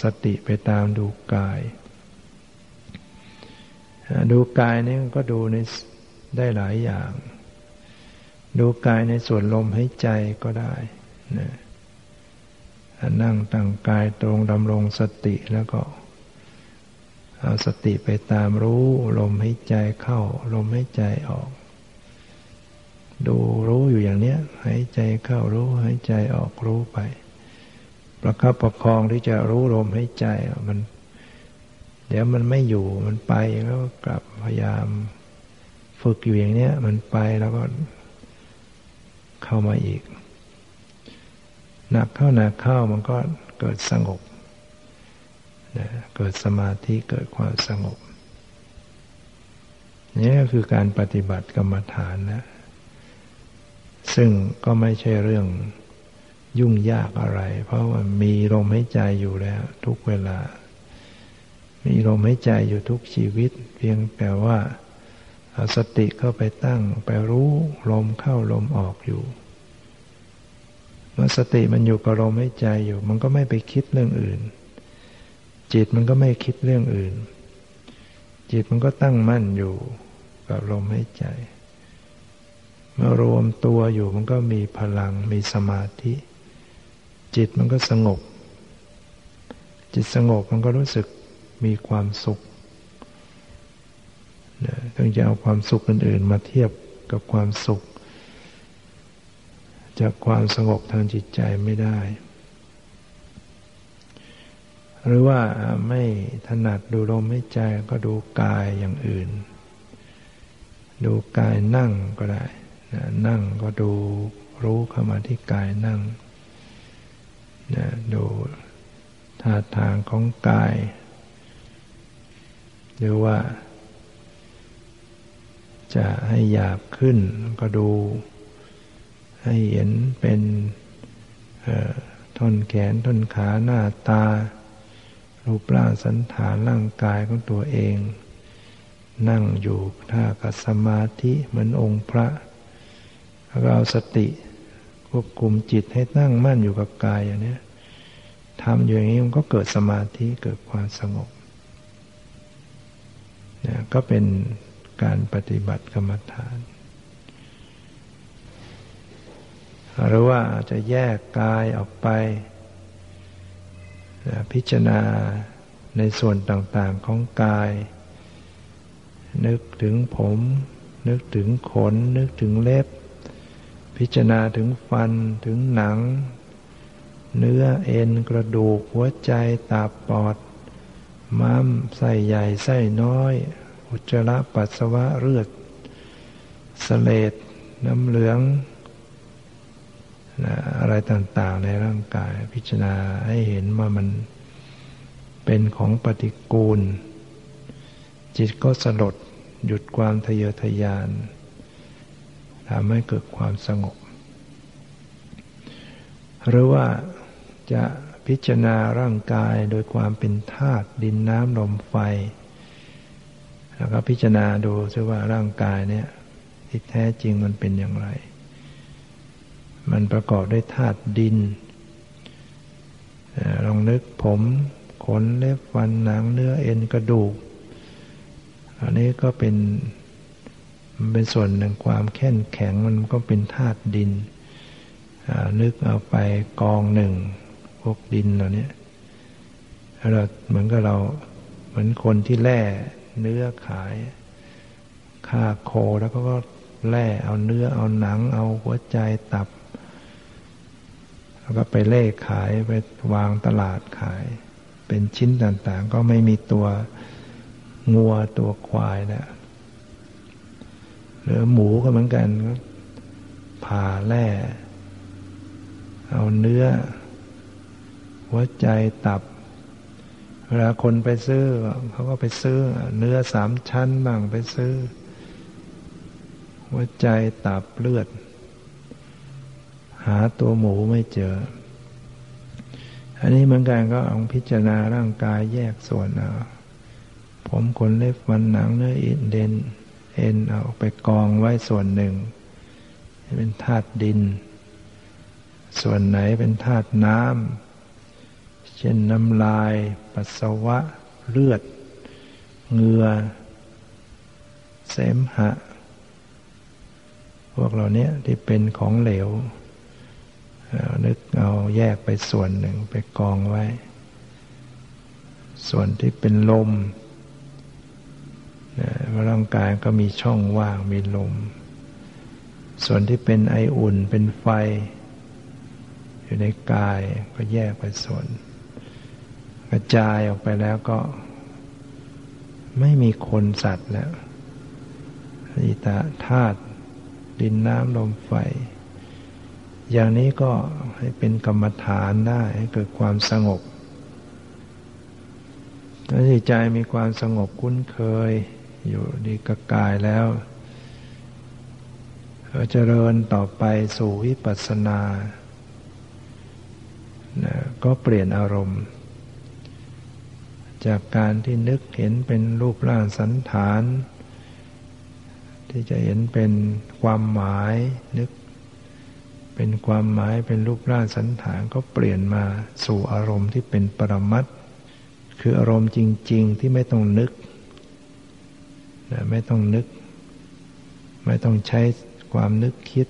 สติไปตามดูกาย ดูกายนี่ก็ดูในได้หลายอย่าง ดูกายในส่วนลมหายใจก็ได้นะนั่งตั้งกายตรงดำรงสติแล้วก็เอาสติไปตามรู้ลมหายใจเข้า ลมหายใจออก ดูรู้อยู่อย่างเนี้ยหายใจเข้ารู้หายใจออกรู้ไป ประคับประคองที่จะรู้ลมหายใจมัน เดี๋ยวมันไม่อยู่มันไปแล้วกลับพยายาม ฝึกอยู่อย่างเนี้ย มันไปแล้วก็เข้ามาอีก หนักเข้าหนักเข้ามันก็เกิดสงบเกิดสมาธิเกิดความสงบนี่ก็คือการปฏิบัติกรรมฐานนะซึ่งก็ไม่ใช่เรื่องยุ่งยากอะไร เพราะว่ามีลมหายใจอยู่แล้ว ทุกเวลา มีลมหายใจอยู่ทุกชีวิต เพียงแต่ว่าเอาสติเข้าไปตั้ง ไปรู้ลมเข้าลมออกอยู่ เมื่อสติมันอยู่กับลมหายใจอยู่ มันก็ไม่ไปคิดเรื่องอื่น จิตมันก็ไม่คิดเรื่องอื่น จิตมันก็ตั้งมั่นอยู่กับลมหายใจ เมื่อรวมตัวอยู่มันก็มีพลังมีสมาธิ จิตมันก็สงบ จิตสงบมันก็รู้สึก มีความสุขถึงจะเอาความสุขอื่น ๆ มาเทียบกับความสุข จากความสงบทางจิตใจไม่ได้ หรือว่าไม่ถนัดดูลมไม่ใจก็ดูกายอย่างอื่น ดูกายนั่งก็ได้นั่งก็ดูรู้เข้ามาที่กายนั่งดูท่าทางของกาย หรือว่า จะให้หยาบขึ้นก็ดู ให้เห็นเป็นท่อนแขนท่อนขาหน้าตา รูปร่างสันฐานร่างกายของตัวเอง นั่งอยู่ท่ากับสมาธิเหมือนองค์พระแล้วเอาสติควบคุมจิตให้ตั้งมั่นอยู่กับกายอย่างนี้ทำอยู่อย่างนี้มันก็เกิดสมาธิเกิดความสงบ นะก็เป็นการปฏิบัติกรรมฐาน หรือว่าจะแยกกายออกไปพิจารณาในส่วนต่างๆของกาย นึกถึงผม นึกถึงขน นึกถึงเล็บ พิจารณาถึงฟันถึงหนัง เนื้อเอ็นกระดูกหัวใจตาปอด ม้ามไส้ใหญ่ไส้น้อย อุจจาระปัสสาวะเลือดสเลดน้ำเหลืองอะไรต่างๆในร่างกายพิจารณาให้เห็นว่ามันเป็นของปฏิกูล จิตก็สลดหยุดความทะเยอทะยานทำให้เกิดความสงบ หรือว่าจะ พิจารณาร่างกายโดยความเป็นธาตุดินน้ำลมไฟ แล้วก็พิจารณาดูซิว่าร่างกายเนี่ยที่แท้จริงมันเป็นอย่างไร มันประกอบด้วยธาตุดินลองนึกผมขนเล็บฟันหนังเนื้อเอ็นกระดูก อันนี้ก็เป็นมันเป็นส่วนหนึ่งความแข็งแข็งมันก็เป็นธาตุดินนึกเอาไปกองหนึ่ง พวกดินเหล่านี้เราเหมือนกับเรา เหมือนคนที่แล่เนื้อขายฆ่าโคแล้วก็แล่เอาเนื้อเอาหนัง เอาหัวใจตับ แล้วก็ไปเล่ขายไปวางตลาดขาย เป็นชิ้นต่างๆ ก็ไม่มีตัวงัวตัวควายแล้วหรือหมูก็เหมือนกันผ่าแล่เอาเนื้อ หัวใจตับ เวลาคนไปซื้อเขาก็ไปซื้อ เนื้อสามชั้นบ้างไปซื้อ หัวใจตับเลือด หาตัวหมูไม่เจอ อันนี้เหมือนกันก็เอาพิจารณาร่างกายแยกส่วนเอาผมขนเล็บฟันหนังเนื้ออินเดนเอ็นเอาไปกองไว้ส่วนหนึ่ง เป็นธาตุดิน ส่วนไหนเป็นธาตุน้ำ ช่นน้ำลาย ปัสสาวะ เลือดเหงื่อเสมหะ พวกเราเนี้ยที่เป็นของเหลวนึกเอาแยกไปส่วนหนึ่งไปกองไว้ ส่วนที่เป็นลมร่างกายก็มีช่องว่างมีลม ส่วนที่เป็นไออุ่นเป็นไฟ อยู่ในกายก็แยกไปส่วน กระจายออกไปแล้วก็ ไม่มีคนสัตว์แล้วอิตาธาตุดินน้ำลมไฟ อย่างนี้ก็ให้เป็นกรรมฐานได้ให้เกิดความสงบถ้าจิตใจมีความสงบคุ้นเคย อยู่ดีกับกายแล้วเราเจริญต่อไปสู่วิปัสสนานะก็เปลี่ยนอารมณ์ จากการที่นึกเห็นเป็นรูปร่างสันฐาน ที่จะเห็นเป็นความหมายนึก เป็นความหมายเป็นรูปร่างสันฐานก็เปลี่ยนมาสู่อารมณ์ที่เป็นปรมัตคืออารมณ์จริง ๆ ที่ไม่ต้องนึกไม่ต้องนึก ไม่ต้องใช้ความนึกคิด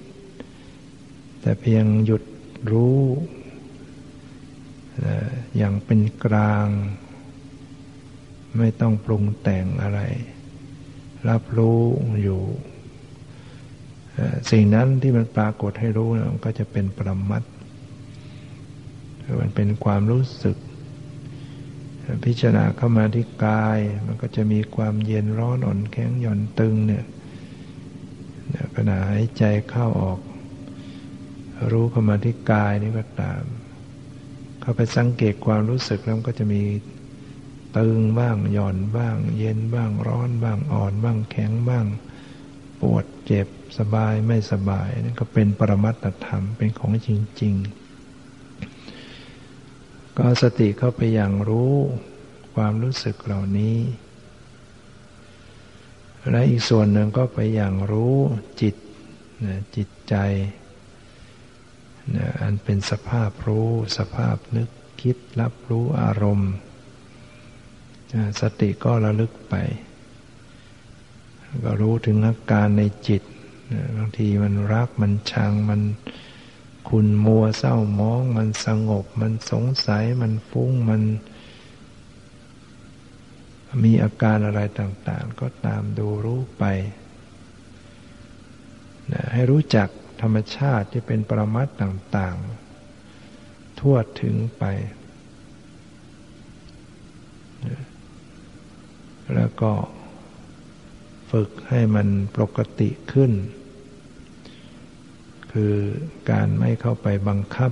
แต่เพียงหยุดรู้อย่างเป็นกลาง ไม่ต้องปรุงแต่งอะไร รับรู้อยู่สิ่งนั้นที่มันปรากฏให้รู้มันก็จะเป็นปรมัตมันเป็นความรู้สึก พิจารณาเข้ามาที่กาย มันก็จะมีความเย็นร้อนอ่อนแข็งหย่อนตึงเนี่ยขณะหายใจเข้าออก รู้เข้ามาที่กายนี่ก็ตาม เข้าไปสังเกตความรู้สึกแล้วก็จะมี ตึงบ้างหย่อนบ้าง เย็นบ้างร้อนบ้างอ่อนบ้างแข็งบ้าง ปวดเจ็บสบายไม่สบายนี่นก็เป็นปรมัตถธรรมเป็นของจริง ๆ ก็สติเข้าไปอย่างรู้ความรู้สึกเหล่านี้ และอีกส่วนหนึ่งก็ไปอย่างรู้จิตนะจิตใจนะอันเป็นสภาพรู้สภาพนึกคิดรับรู้อารมณ์ สติก็ระลึกไป ก็รู้ถึงอาการในจิตบางทีมันรักมันชังมันคุณมัวเศร้ามอง มันสงบ มันสงสัย มันฟุ้งมัน มีอาการอะไรต่างๆ ก็ตามดูรู้ไปนะให้รู้จักธรรมชาติที่เป็นปรมัตต่างๆ ทั่วถึงไป แล้วก็ฝึกให้มันปกติขึ้น คือการไม่เข้าไปบังคับ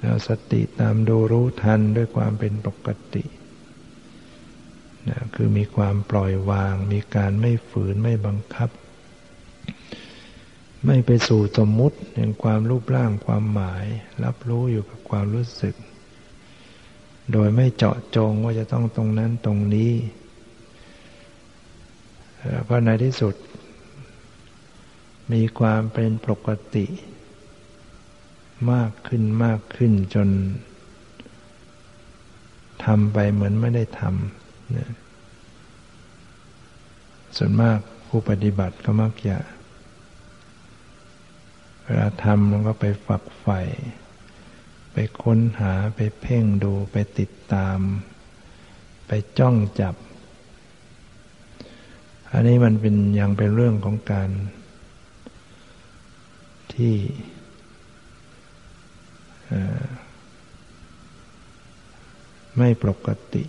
แล้วสติตามดูรู้ทันด้วยความเป็นปกตินะคือมีความปล่อยวาง มีการไม่ฝืนไม่บังคับ ไม่ไปสู่สมมุติแห่างความรูปร่างความหมาย รับรู้อยู่กับความรู้สึก โดยไม่เจาะจงว่าจะต้องตรงนั้นตรงนี้แล้วก็ในที่สุด มีความเป็นปกติ มากขึ้นมากขึ้นจนทำไปเหมือนไม่ได้ทำส่วนมากผู้ปฏิบัติก็มักจะเวลาทำมันก็ไปฝักใฝ่ ไปค้นหาไปเพ่งดูไปติดตาม ไปจ้องจับ อันนี้มันเป็นยังเป็นเรื่องของการ ที่ไม่ปกติ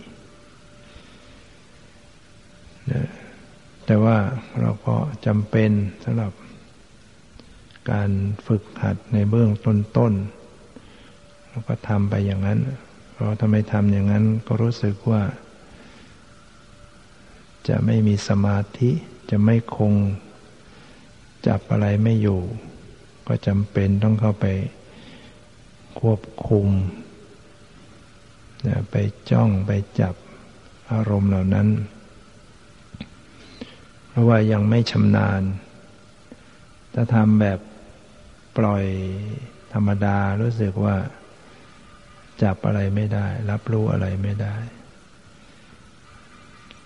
แต่ว่าเราก็จำเป็นสำหรับการฝึกหัดในเบื้องต้นๆ ราก็ทำไปอย่างนั้น เพราะทำไมทำอย่างนั้นก็รู้สึกว่า จะไม่มีสมาธิจะไม่คง จับอะไรไม่อยู่ ก็จำเป็นต้องเข้าไปควบคุมไปจ้องไปจับอารมณ์เหล่านั้น เพราะว่ายังไม่ชำนาญ ถ้าทำแบบปล่อยธรรมดารู้สึกว่า จับอะไรไม่ได้ รับรู้อะไรไม่ได้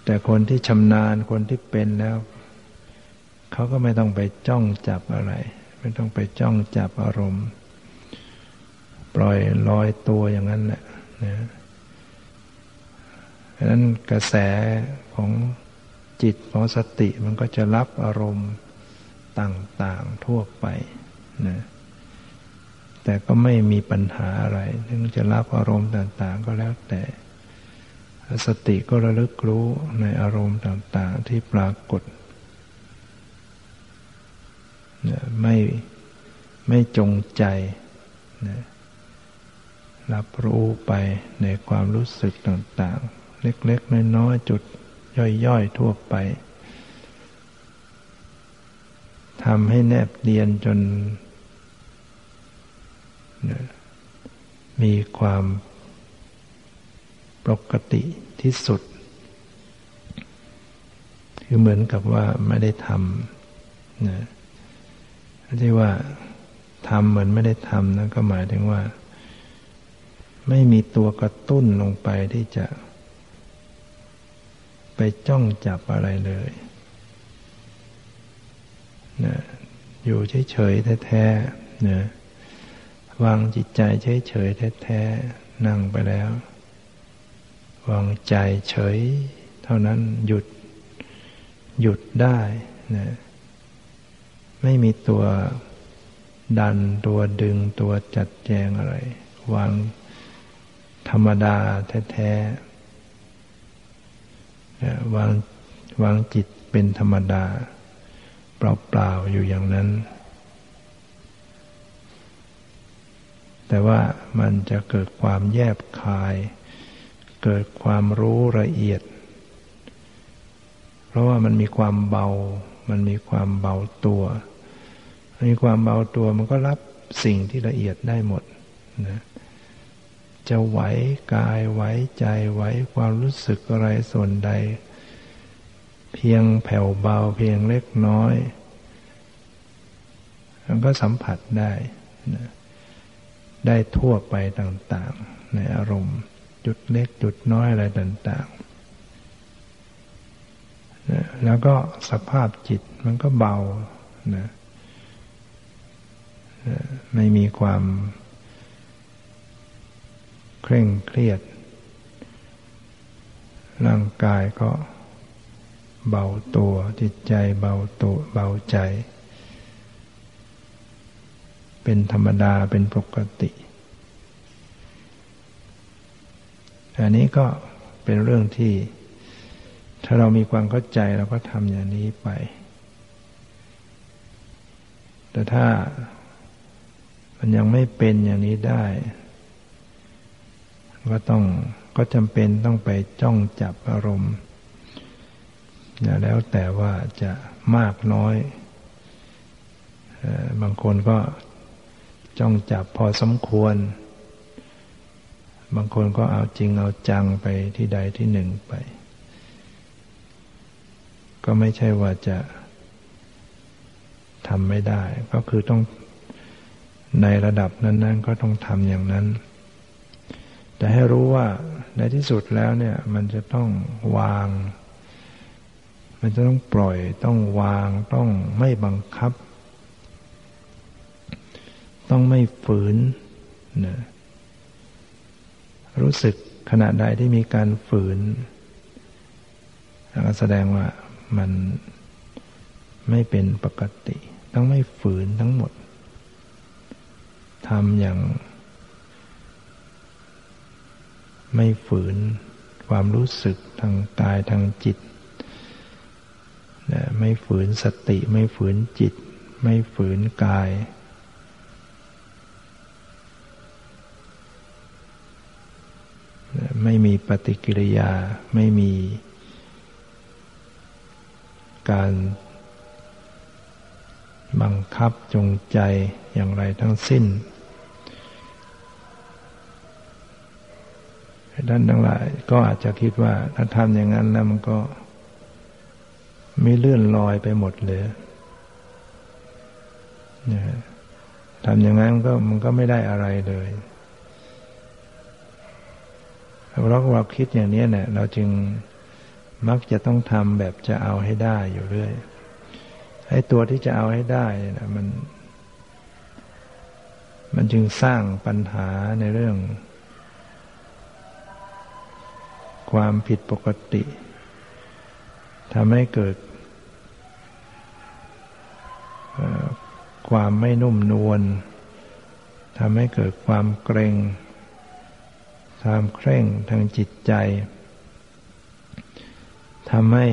แต่คนที่ชำนาญคนที่เป็นแล้ว เขาก็ไม่ต้องไปจ้องจับอะไร ไม่ต้องไปจ้องจับอารมณ์ ปล่อยลอยตัวอย่างนั้นแหละนะดังนั้นกระแสของจิตของสติมันก็จะรับอารมณ์ต่าง ๆ ทั่วไปนะ แต่ก็ไม่มีปัญหาอะไรถึงจะรับอารมณ์ต่าง ๆ ก็แล้วแต่ สติก็ระลึกรู้ในอารมณ์ต่าง ๆ ที่ปรากฏ ไม่ไม่จงใจ รับรู้ไปในความรู้สึกต่าง ๆ เล็ก ๆ น้อย ๆ จุดย่อย ๆ ทั่วไปทำให้แนบเนียนจน มีความปกติที่สุด คือเหมือนกับว่าไม่ได้ทำนะที่ว่าทำเหมือนไม่ได้ทำนั่นก็หมายถึงว่า ไม่มีตัวกระตุ้นลงไปที่จะ ไปจ้องจับอะไรเลยนะอยู่เฉยๆแท้ๆนะ วางจิตใจเฉยๆแท้ๆนั่งไปแล้ว วางใจเฉย เท่านั้นหยุด หยุดได้นะไม่มีตัวดันตัวดึงตัวจัดแจงอะไร วางธรรมดาแท้ๆวางวางจิตเป็นธรรมดา เปล่าๆอยู่อย่างนั้น แต่ว่ามันจะเกิดความแยบคาย เกิดความรู้ละเอียด เพราะว่ามันมีความเบา มันมีความเบาตัว มีความเบาตัวมันก็รับสิ่งที่ละเอียดได้หมดนะจะไหวกายไหวใจไหวความรู้สึกอะไรส่วนใด เพียงแผ่วเบาเพียงเล็กน้อย มันก็สัมผัสได้นะ ได้ทั่วไปต่างๆ ในอารมณ์ จุดเล็กจุดน้อยอะไรต่างๆ แล้วก็สภาพจิตมันก็เบานะไม่มีความเคร่งเครียด ร่างกายก็เบาตัวจิตใจเบาตัวเบาใจ เป็นธรรมดาเป็นปกติ อันนี้ก็เป็นเรื่องที่ ถ้าเรามีความเข้าใจเราก็ทำอย่างนี้ไป แต่ถ้ามันยังไม่เป็นอย่างนี้ได้ ก็ต้องก็จำเป็นต้องไปจ้องจับอารมณ์แล้วแต่ว่าจะมากน้อย บางคนก็ จ้องจับพอสมควร บางคนก็เอาจริงเอาจังไปที่ใดที่หนึ่งไป ก็ไม่ใช่ว่าจะทำไม่ได้ ก็คือต้องในระดับนั้น ๆ ก็ต้องทำอย่างนั้น แต่ให้รู้ว่าในที่สุดแล้วเนี่ย มันจะต้องวาง มันจะต้องปล่อย ต้องวาง ต้องไม่บังคับ ต้องไม่ฝืนนะรู้สึกขณะใดที่มีการฝืนก็แสดงว่ามันไม่เป็นปกติ ต้องไม่ฝืนทั้งหมดทำอย่าง ไม่ฝืนความรู้สึกทางกายทางจิตไม่ฝืนสติ ไม่ฝืนจิต ไม่ฝืนกาย ไม่มีปฏิกิริยา ไม่มีการบังคับจงใจอย่างไรทั้งสิ้นท่านทั้งหลายก็อาจจะคิดว่า ถ้าทำอย่างนั้นแล้วมันก็ ไม่เลื่อนลอยไปหมดเลยทำอย่างนั้นก็มันก็ไม่ได้อะไรเลย เราเราคิดอย่างนี้เนี่ยเราจึงมักจะต้องทำแบบจะเอาให้ได้อยู่เรื่อยไอ้ตัวที่จะเอาให้ได้นะมัน มันจึงสร้างปัญหาในเรื่อง ความผิดปกติทำให้เกิด ความไม่นุ่มนวลทำให้เกิดความเกรง ความเคร่งทางจิตใจทำให้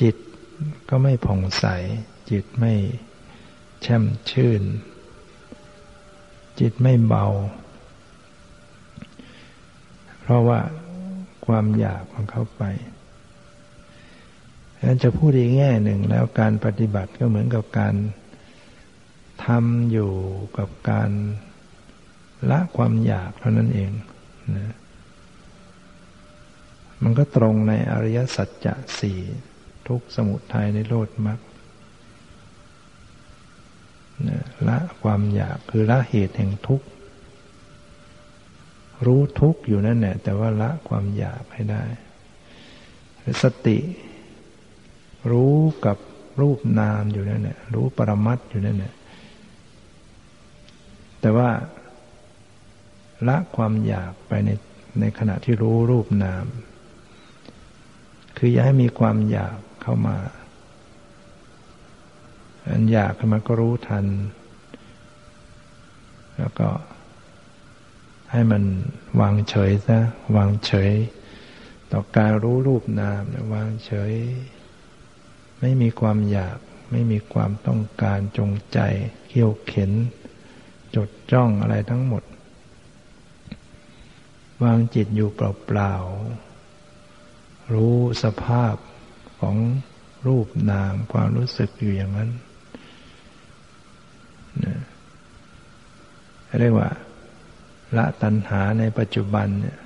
จิตก็ไม่ผ่องใส จิตไม่แช่มชื่น จิตไม่เบา เพราะว่าความอยากมันเข้าไปฉะนั้นจะพูดอีกแง่หนึ่งแล้วการปฏิบัติก็เหมือนกับการทำอยู่กับการ ละความอยากเท่านั้นเองนะมันก็ตรงในอริยสัจจะสี่ทุกสมุทัยในโลดมรรคละความอยากคือละเหตุแห่งทุกข์ รู้ทุกข์อยู่นั่นแหละแต่ว่าละความอยากให้ได้ สติ รู้กับรูปนามอยู่นั่นแหละรู้ปรมัตอยู่นั่นแหละแต่ว่า ละความอยากไปในในขณะที่รู้รูปนาม คืออย่าให้มีความอยากเข้ามาอันอยากมันก็รู้ทัน แล้วก็ ให้มันวางเฉยซะวางเฉย ต่อการรู้รูปนามวางเฉย ไม่มีความอยาก ไม่มีความต้องการจงใจ เขี่ยวเข็น จดจ้องอะไรทั้งหมด วางจิตอยู่เปล่าๆ รู้สภาพของรูปนามความรู้สึกอยู่อย่างนั้นนะเรียกว่า ละตัณหาในปัจจุบันเนี่ย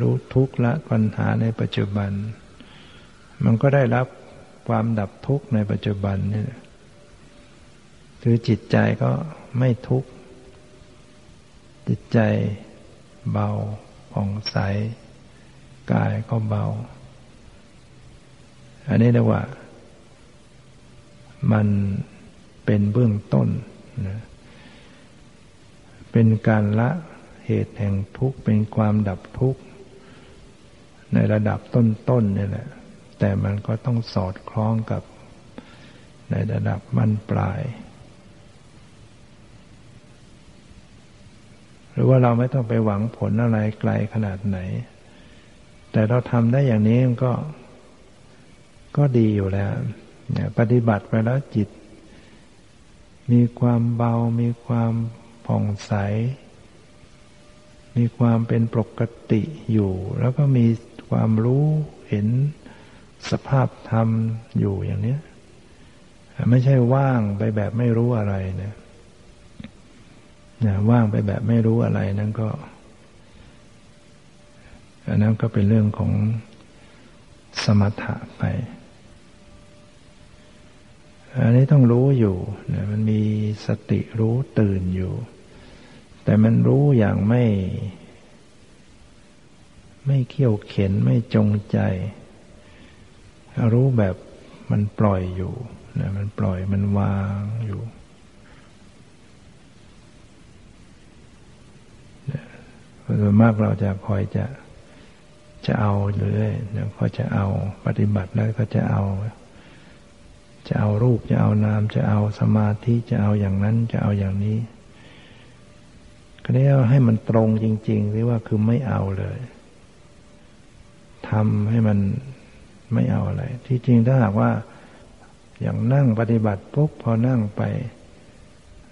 รู้ทุกข์ละปัญหาในปัจจุบัน มันก็ได้รับความดับทุกข์ในปัจจุบันนี่คือจิตใจก็ไม่ทุกข์จิตใจ เบาผ่องใส กายก็เบา อันนี้เรียกว่า มันเป็นเบื้องต้นนะเป็นการละเหตุแห่งทุกข์เป็นความดับทุกข์ ในระดับต้นๆนี่แหละ แต่มันก็ต้องสอดคล้องกับในระดับมั่นปลาย หรือว่าเราไม่ต้องไปหวังผลอะไรไกลขนาดไหน แต่เราทำได้อย่างนี้ก็ ก็ดีอยู่แล้วปฏิบัติไปแล้วจิต มีความเบา มีความผ่องใส มีความเป็นปกติอยู่ แล้วก็มีความรู้เห็นสภาพธรรมอยู่อย่างนี้ ไม่ใช่ว่างไปแบบไม่รู้อะไรนะ นะว่างไปแบบไม่รู้อะไรนั่นก็อันนั้นก็เป็นเรื่องของสมถะไป อันนี้ต้องรู้อยู่นะมันมีสติรู้ตื่นอยู่ แต่มันรู้อย่างไม่ ไม่เขี่ยวเข็นไม่จงใจ รู้แบบมันปล่อยอยู่นะมันปล่อยมันวางอยู่ ส่วนมากเราจะคอยจะจะเอาเลยเดี๋ยวก็จะเอาปฏิบัติแล้วก็จะเอา จะเอารูปจะเอานาม จะเอาสมาธิจะเอาอย่างนั้นจะเอาอย่างนี้ก็ได้ให้มันตรงจริงๆหรือว่าคือไม่เอาเลยทำให้มันไม่เอาอะไร ที่จริงถ้าหากว่าอย่างนั่งปฏิบัติปุ๊บพอนั่งไป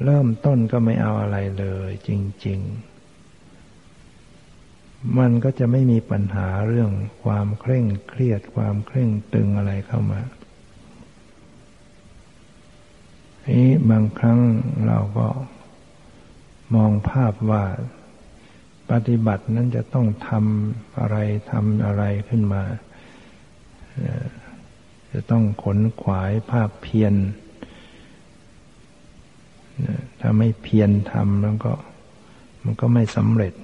เริ่มต้นก็ไม่เอาอะไรเลย จริง ๆ มันก็จะไม่มีปัญหาเรื่องความเคร่งเครียดความเคร่งตึงอะไรเข้ามานี้บางครั้งเราก็มองภาพว่าปฏิบัตินั้นจะต้องทำอะไรทำอะไรขึ้นมา จะต้องขนขวายภาพเพียรถ้าไม่เพียรทำแล้วก็ มันก็ไม่สำเร็จ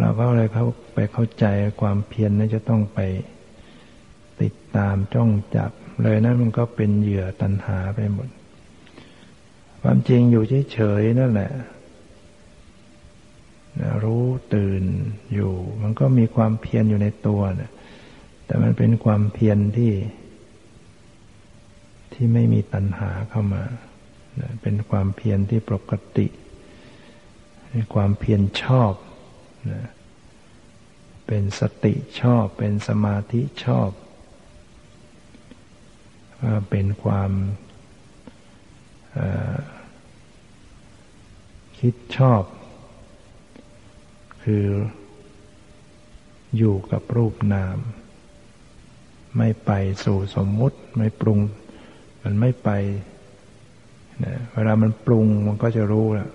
เราก็เลยเขาไปเข้าใจความเพียรนั้นจะต้องไปติดตามจ้องจับ เลยนั้นมันก็เป็นเหยื่อตันหาไปหมด ความจริงอยู่เฉยๆนั่นแหละรู้ตื่นอยู่ มันก็มีความเพียรอยู่ในตัวนะแต่มันเป็นความเพียรที่ ที่ไม่มีตัณหาเข้ามา เป็นความเพียรที่ปกติ เป็นความเพียรชอบ นะเป็นสติชอบ เป็นสมาธิชอบ เป็นความคิดชอบ คืออยู่กับรูปนาม ไม่ไปสู่สมมุติไม่ปรุง มันไม่ไปนะเวลามันปรุงมันก็จะรู้แล้ว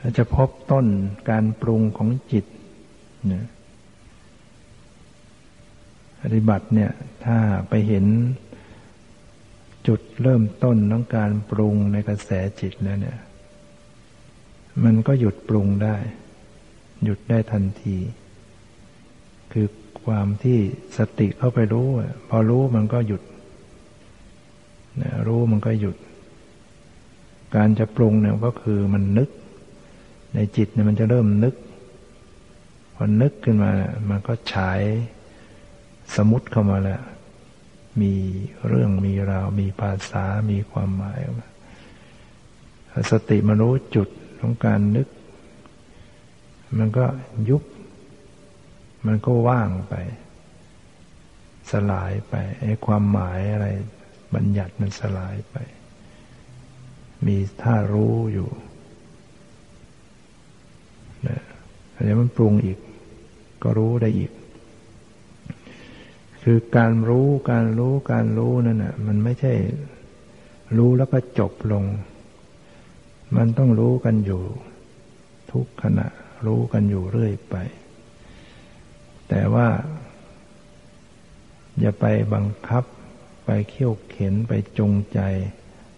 เราจะพบต้นการปรุงของจิตนี่ยปฏิบัติเนี่ย ถ้าไปเห็นจุดเริ่มต้นของการปรุงในกระแสจิตแล้วเนี่ย มันก็หยุดปรุงได้ หยุดได้ทันที คือความที่สติเข้าไปรู้ พอรู้มันก็หยุดรู้มันก็หยุด การจะปรุงเนี่ยก็คือมันนึก ในจิตเนี่ยมันจะเริ่มนึก พอนึกขึ้นมา มันก็ฉายสมุติเข้ามาแล้ว มีเรื่องมีราว มีภาษา มีความหมายออกมาสติมารู้จุดของการนึก มันก็ยุบ มันก็ว่างไป สลายไปไอ้ความหมายอะไร บัญญัติมันสลายไป มีท่ารู้อยู่ เดี๋ยวมันปรุงอีก ก็รู้ได้อีก คือการรู้การรู้การรู้นั่นน่ะ มันไม่ใช่ รู้แล้วก็จบลง มันต้องรู้กันอยู่ ทุกขณะ รู้กันอยู่เรื่อยไป แต่ว่า อย่าไปบังคับ ไปเขี่ยวเข็นไปจงใจ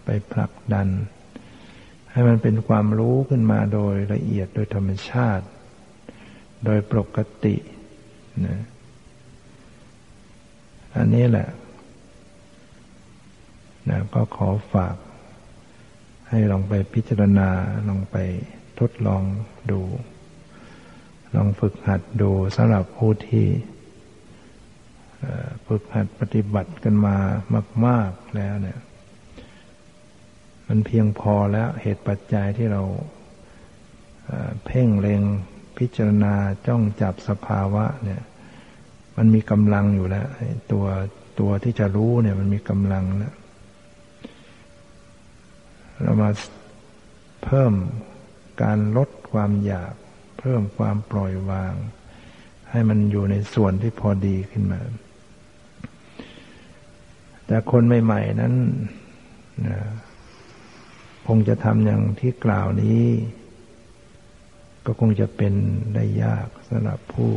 ไปผลักดัน ให้มันเป็นความรู้ขึ้นมาโดยละเอียดโดยธรรมชาติ โดยปกตินะอันนี้แหละนะก็ขอฝาก ให้ลองไปพิจารณาลองไปทดลองดู ลองฝึกหัดดูสำหรับผู้ที่ฝึกหัดปฏิบัติกันมามาก ๆแล้วเนี่ย มันเพียงพอแล้วเหตุปัจจัยที่เราเพ่งเล็งพิจารณาจ้องจับสภาวะ เนี่ย มันมีกำลังอยู่แล้วตัวตัวที่จะรู้เนี่ย มันมีกำลังแล้วเรามาเพิ่มการลดความอยาก เพิ่มความปล่อยวาง ให้มันอยู่ในส่วนที่พอดีขึ้นมา แต่คนใหม่ ๆ นั้น คงจะทำอย่างที่กล่าวนี้ ก็คงจะเป็นได้ยากสำหรับผู้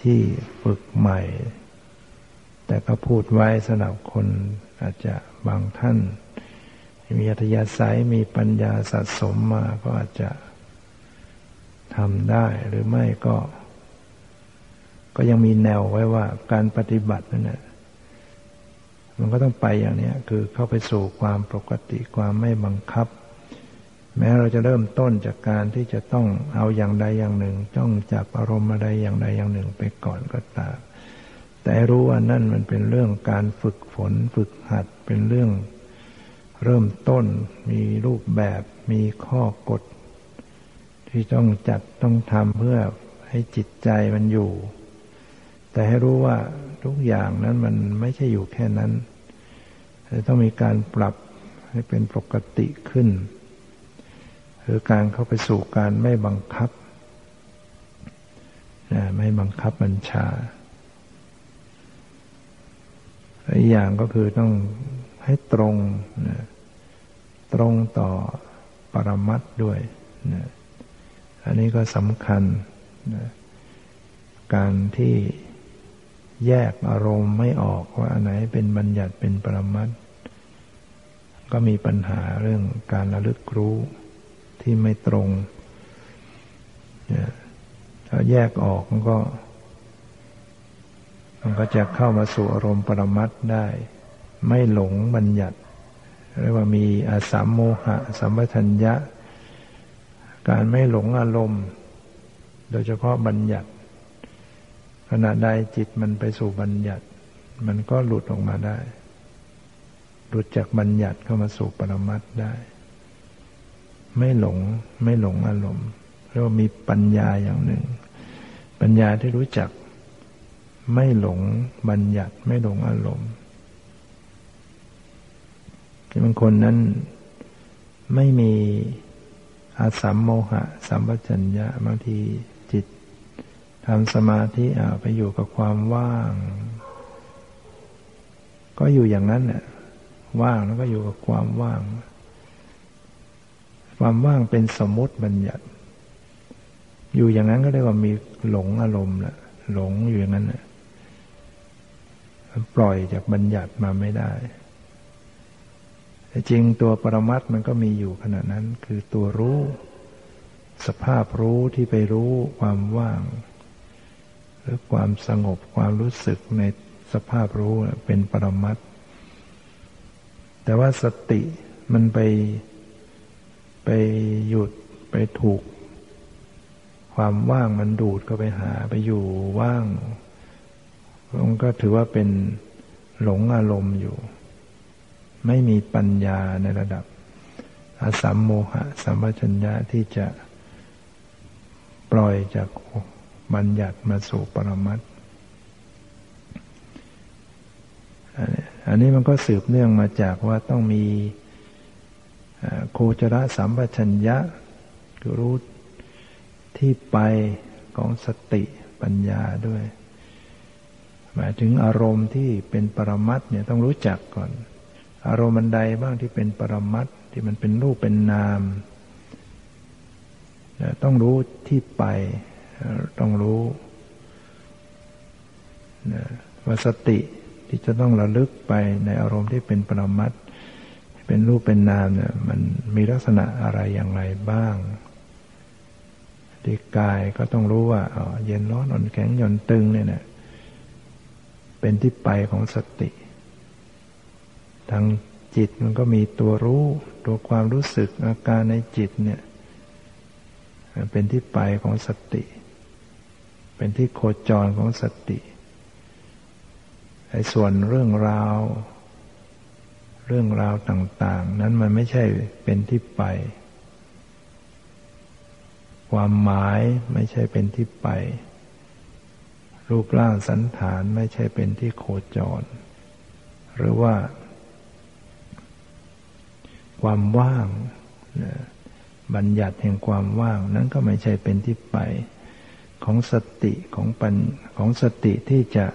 ที่ฝึกใหม่ แต่ก็พูดไว้สำหรับคนอาจจะบางท่าน มีอัธยาศัยมีปัญญาสะสมมาก็อาจจะทำได้หรือไม่ก็ ก็ยังมีแนวไว้ว่าการปฏิบัตินั่นแหละ มันก็ต้องไปอย่างนี้คือเข้าไปสู่ความปกติความไม่บังคับ แม้เราจะเริ่มต้นจากการที่จะต้องเอาอย่างใดอย่างหนึ่งต้องจับอารมณ์อะไรอย่างใดอย่างหนึ่งไปก่อนก็ตามแต่รู้ว่านั่นมันเป็นเรื่องการฝึกฝนฝึกหัดเป็นเรื่อง เริ่มต้นมีรูปแบบมีข้อกฎ ที่ต้องจัดต้องทำเพื่อให้จิตใจมันอยู่ แต่ให้รู้ว่าทุกอย่างนั้นมันไม่ใช่อยู่แค่นั้นต้องมีการปรับให้เป็นปกติขึ้นหรือการเข้าไปสู่การไม่บังคับไม่บังคับบัญชาอีกอย่างก็คือต้องให้ตรงนะตรงต่อปรมัตด้วยนะอันนี้ก็สำคัญนะการที่ แยกอารมณ์ไม่ออกว่าอันไหนเป็นบัญญัติเป็นปรมัตก็มีปัญหาเรื่องการระลึกรู้ที่ไม่ตรง ถ้าแยกออกมันก็ มันก็จะเข้ามาสู่อารมณ์ปรมัตได้ ไม่หลงบัญญัติเรียกว่ามีอาสามโมหะสัมปชัญญะ การไม่หลงอารมณ์ โดยเฉพาะบัญญัติ ขณะใดจิตมันไปสู่บัญญัติ มันก็หลุดออกมาได้ หลุดจากบัญญัติเข้ามาสู่ปรมัตได้ ไม่หลงไม่หลงอารมณ์เรียกว่ามีปัญญาอย่างหนึ่ง ปัญญาที่รู้จัก ไม่หลงบัญญัติ ไม่หลงอารมณ์บางคนนั้นไม่มีอาสัมโมหะสัมปชัญญะบางที ทำสมาธิอ่าไปอยู่กับความว่าง ก็อยู่อย่างนั้นแหละว่างแล้วก็อยู่กับความว่าง ความว่างเป็นสมมติบัญญัติ อยู่อย่างนั้นก็เรียกว่ามีหลงอารมณ์แหละหลงอยู่อย่างนั้นแหละปล่อยจากบัญญัติมาไม่ได้แต่จริงตัวปรมัตมันก็มีอยู่ขณะนั้น คือตัวรู้ สภาพรู้ที่ไปรู้ความว่าง หรือความสงบความรู้สึกในสภาพรู้เป็นปรมัตแต่ว่าสติมันไปไปหยุดไปถูก ความว่างมันดูดก็ไปหาไปอยู่ว่างมันก็ถือว่าเป็นหลงอารมณ์อยู่ ไม่มีปัญญาในระดับอาสัมโมหะสัมปชัญญะที่จะปล่อยจาก บัญญัติมาสู่ปรมัตอันนี้มันก็สืบเนื่องมาจากว่าต้องมีโคจรสัมปชัญญะคือรู้ที่ไปของสติปัญญาด้วย หมายถึงอารมณ์ที่เป็นปรมัตเนี่ยต้องรู้จักก่อน อารมณ์ันใดบ้างที่เป็นปรมัตที่มันเป็นรูปเป็นนาม ต้องรู้ที่ไป ต้องรู้ว่าสติที่จะต้องระลึกไปในอารมณ์ที่เป็นปรมัตเป็นรูปเป็นนามเนี่ยมันมีลักษณะอะไรอย่างไรบ้างที่กายก็ต้องรู้ว่าเย็นร้อนอ่อนแข็งหย่อนตึงเนี่ยนะเป็นที่ไปของสติ ทางจิตมันก็มีตัวรู้ ตัวความรู้สึกอาการในจิตเนี่ย เป็นที่ไปของสติ เป็นที่โคจรของสติไอ้ส่วนเรื่องราว เรื่องราวต่าง ๆ นั้นมันไม่ใช่เป็นที่ไป ความหมายไม่ใช่เป็นที่ไป รูปร่างสันฐานไม่ใช่เป็นที่โคจร หรือว่า ความว่าง บัญญัติแห่งความว่าง นั้นก็ไม่ใช่เป็นที่ไป ของสติของปัญของสติที่จะ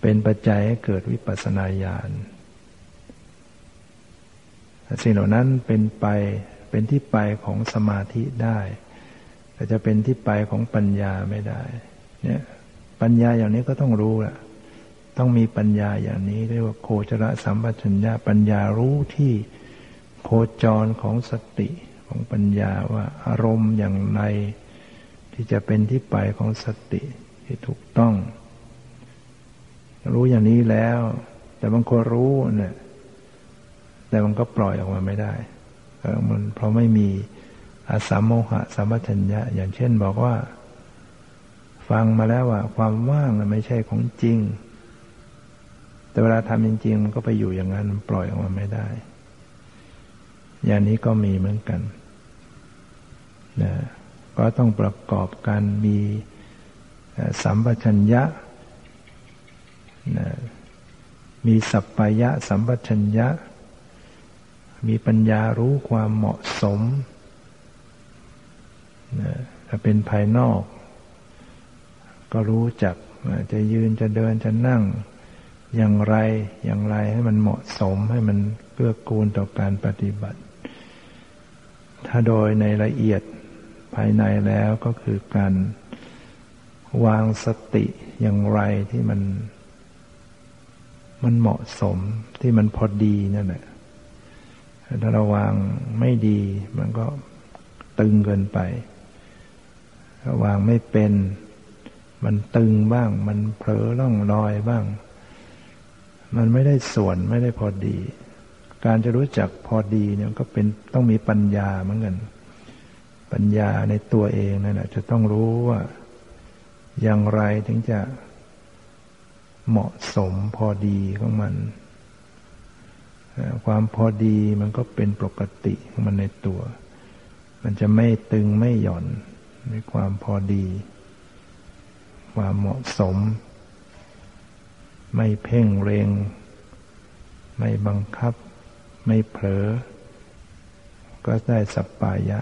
เป็นปัจจัยให้เกิดวิปัสสนาญาณสิ่งเหล่านั้นเป็นไปเป็นที่ไปของสมาธิได้ แต่จะเป็นที่ไปของปัญญาไม่ได้ เนี่ย ปัญญาอย่างนี้ก็ต้องรู้แหละต้องมีปัญญาอย่างนี้เรียกว่าโคจรสัมปชัญญะปัญญารู้ที่โคจรของสติของปัญญาว่าอารมณ์อย่างไร ที่จะเป็นที่ไปของสติที่ถูกต้อง รู้อย่างนี้แล้ว แต่บางคนรู้เนี่ยแต่มันก็ปล่อยออกมาไม่ได้มันเพราะไม่มีอาสามโมหะสัมปชัญญะ อย่างเช่นบอกว่า ฟังมาแล้วว่า ความว่างไม่ใช่ของจริง แต่เวลาทำจริงๆมันก็ไปอยู่อย่างนั้นปล่อยออกมาไม่ได้ อย่างนี้ก็มีเหมือนกันนะ ก็ต้องประกอบการมีสัมปชัญญะนะมีสัพพยะสัมปชัญญะ มีปัญญารู้ความเหมาะสมนะถ้าเป็นภายนอก ก็รู้จักจะยืนจะเดินจะนั่งอย่างไรอย่างไรให้มันเหมาะสมให้มันเกื้อกูลต่อการปฏิบัติ ถ้าโดยในละเอียด ภายในแล้วก็คือการวางสติอย่างไรที่มัน มันเหมาะสมที่มันพอดีนั่นแหละถ้าเราวางไม่ดี มันก็ตึงเกินไปถ้าวางไม่เป็น มันตึงบ้าง มันเผลอล่องลอยบ้าง มันไม่ได้ส่วนไม่ได้พอดี การจะรู้จักพอดีเนี่ยก็เป็นต้องมีปัญญาเหมือนกัน ปัญญาในตัวเองนั่นแหละจะต้องรู้ว่าอย่างไรถึงจะเหมาะสมพอดีของมัน ความพอดีมันก็เป็นปกติของมันในตัว มันจะไม่ตึงไม่หย่อนในความพอดี ความเหมาะสม ไม่เพ่งเรงไม่บังคับ ไม่เผลอ ก็ได้สัปปายะ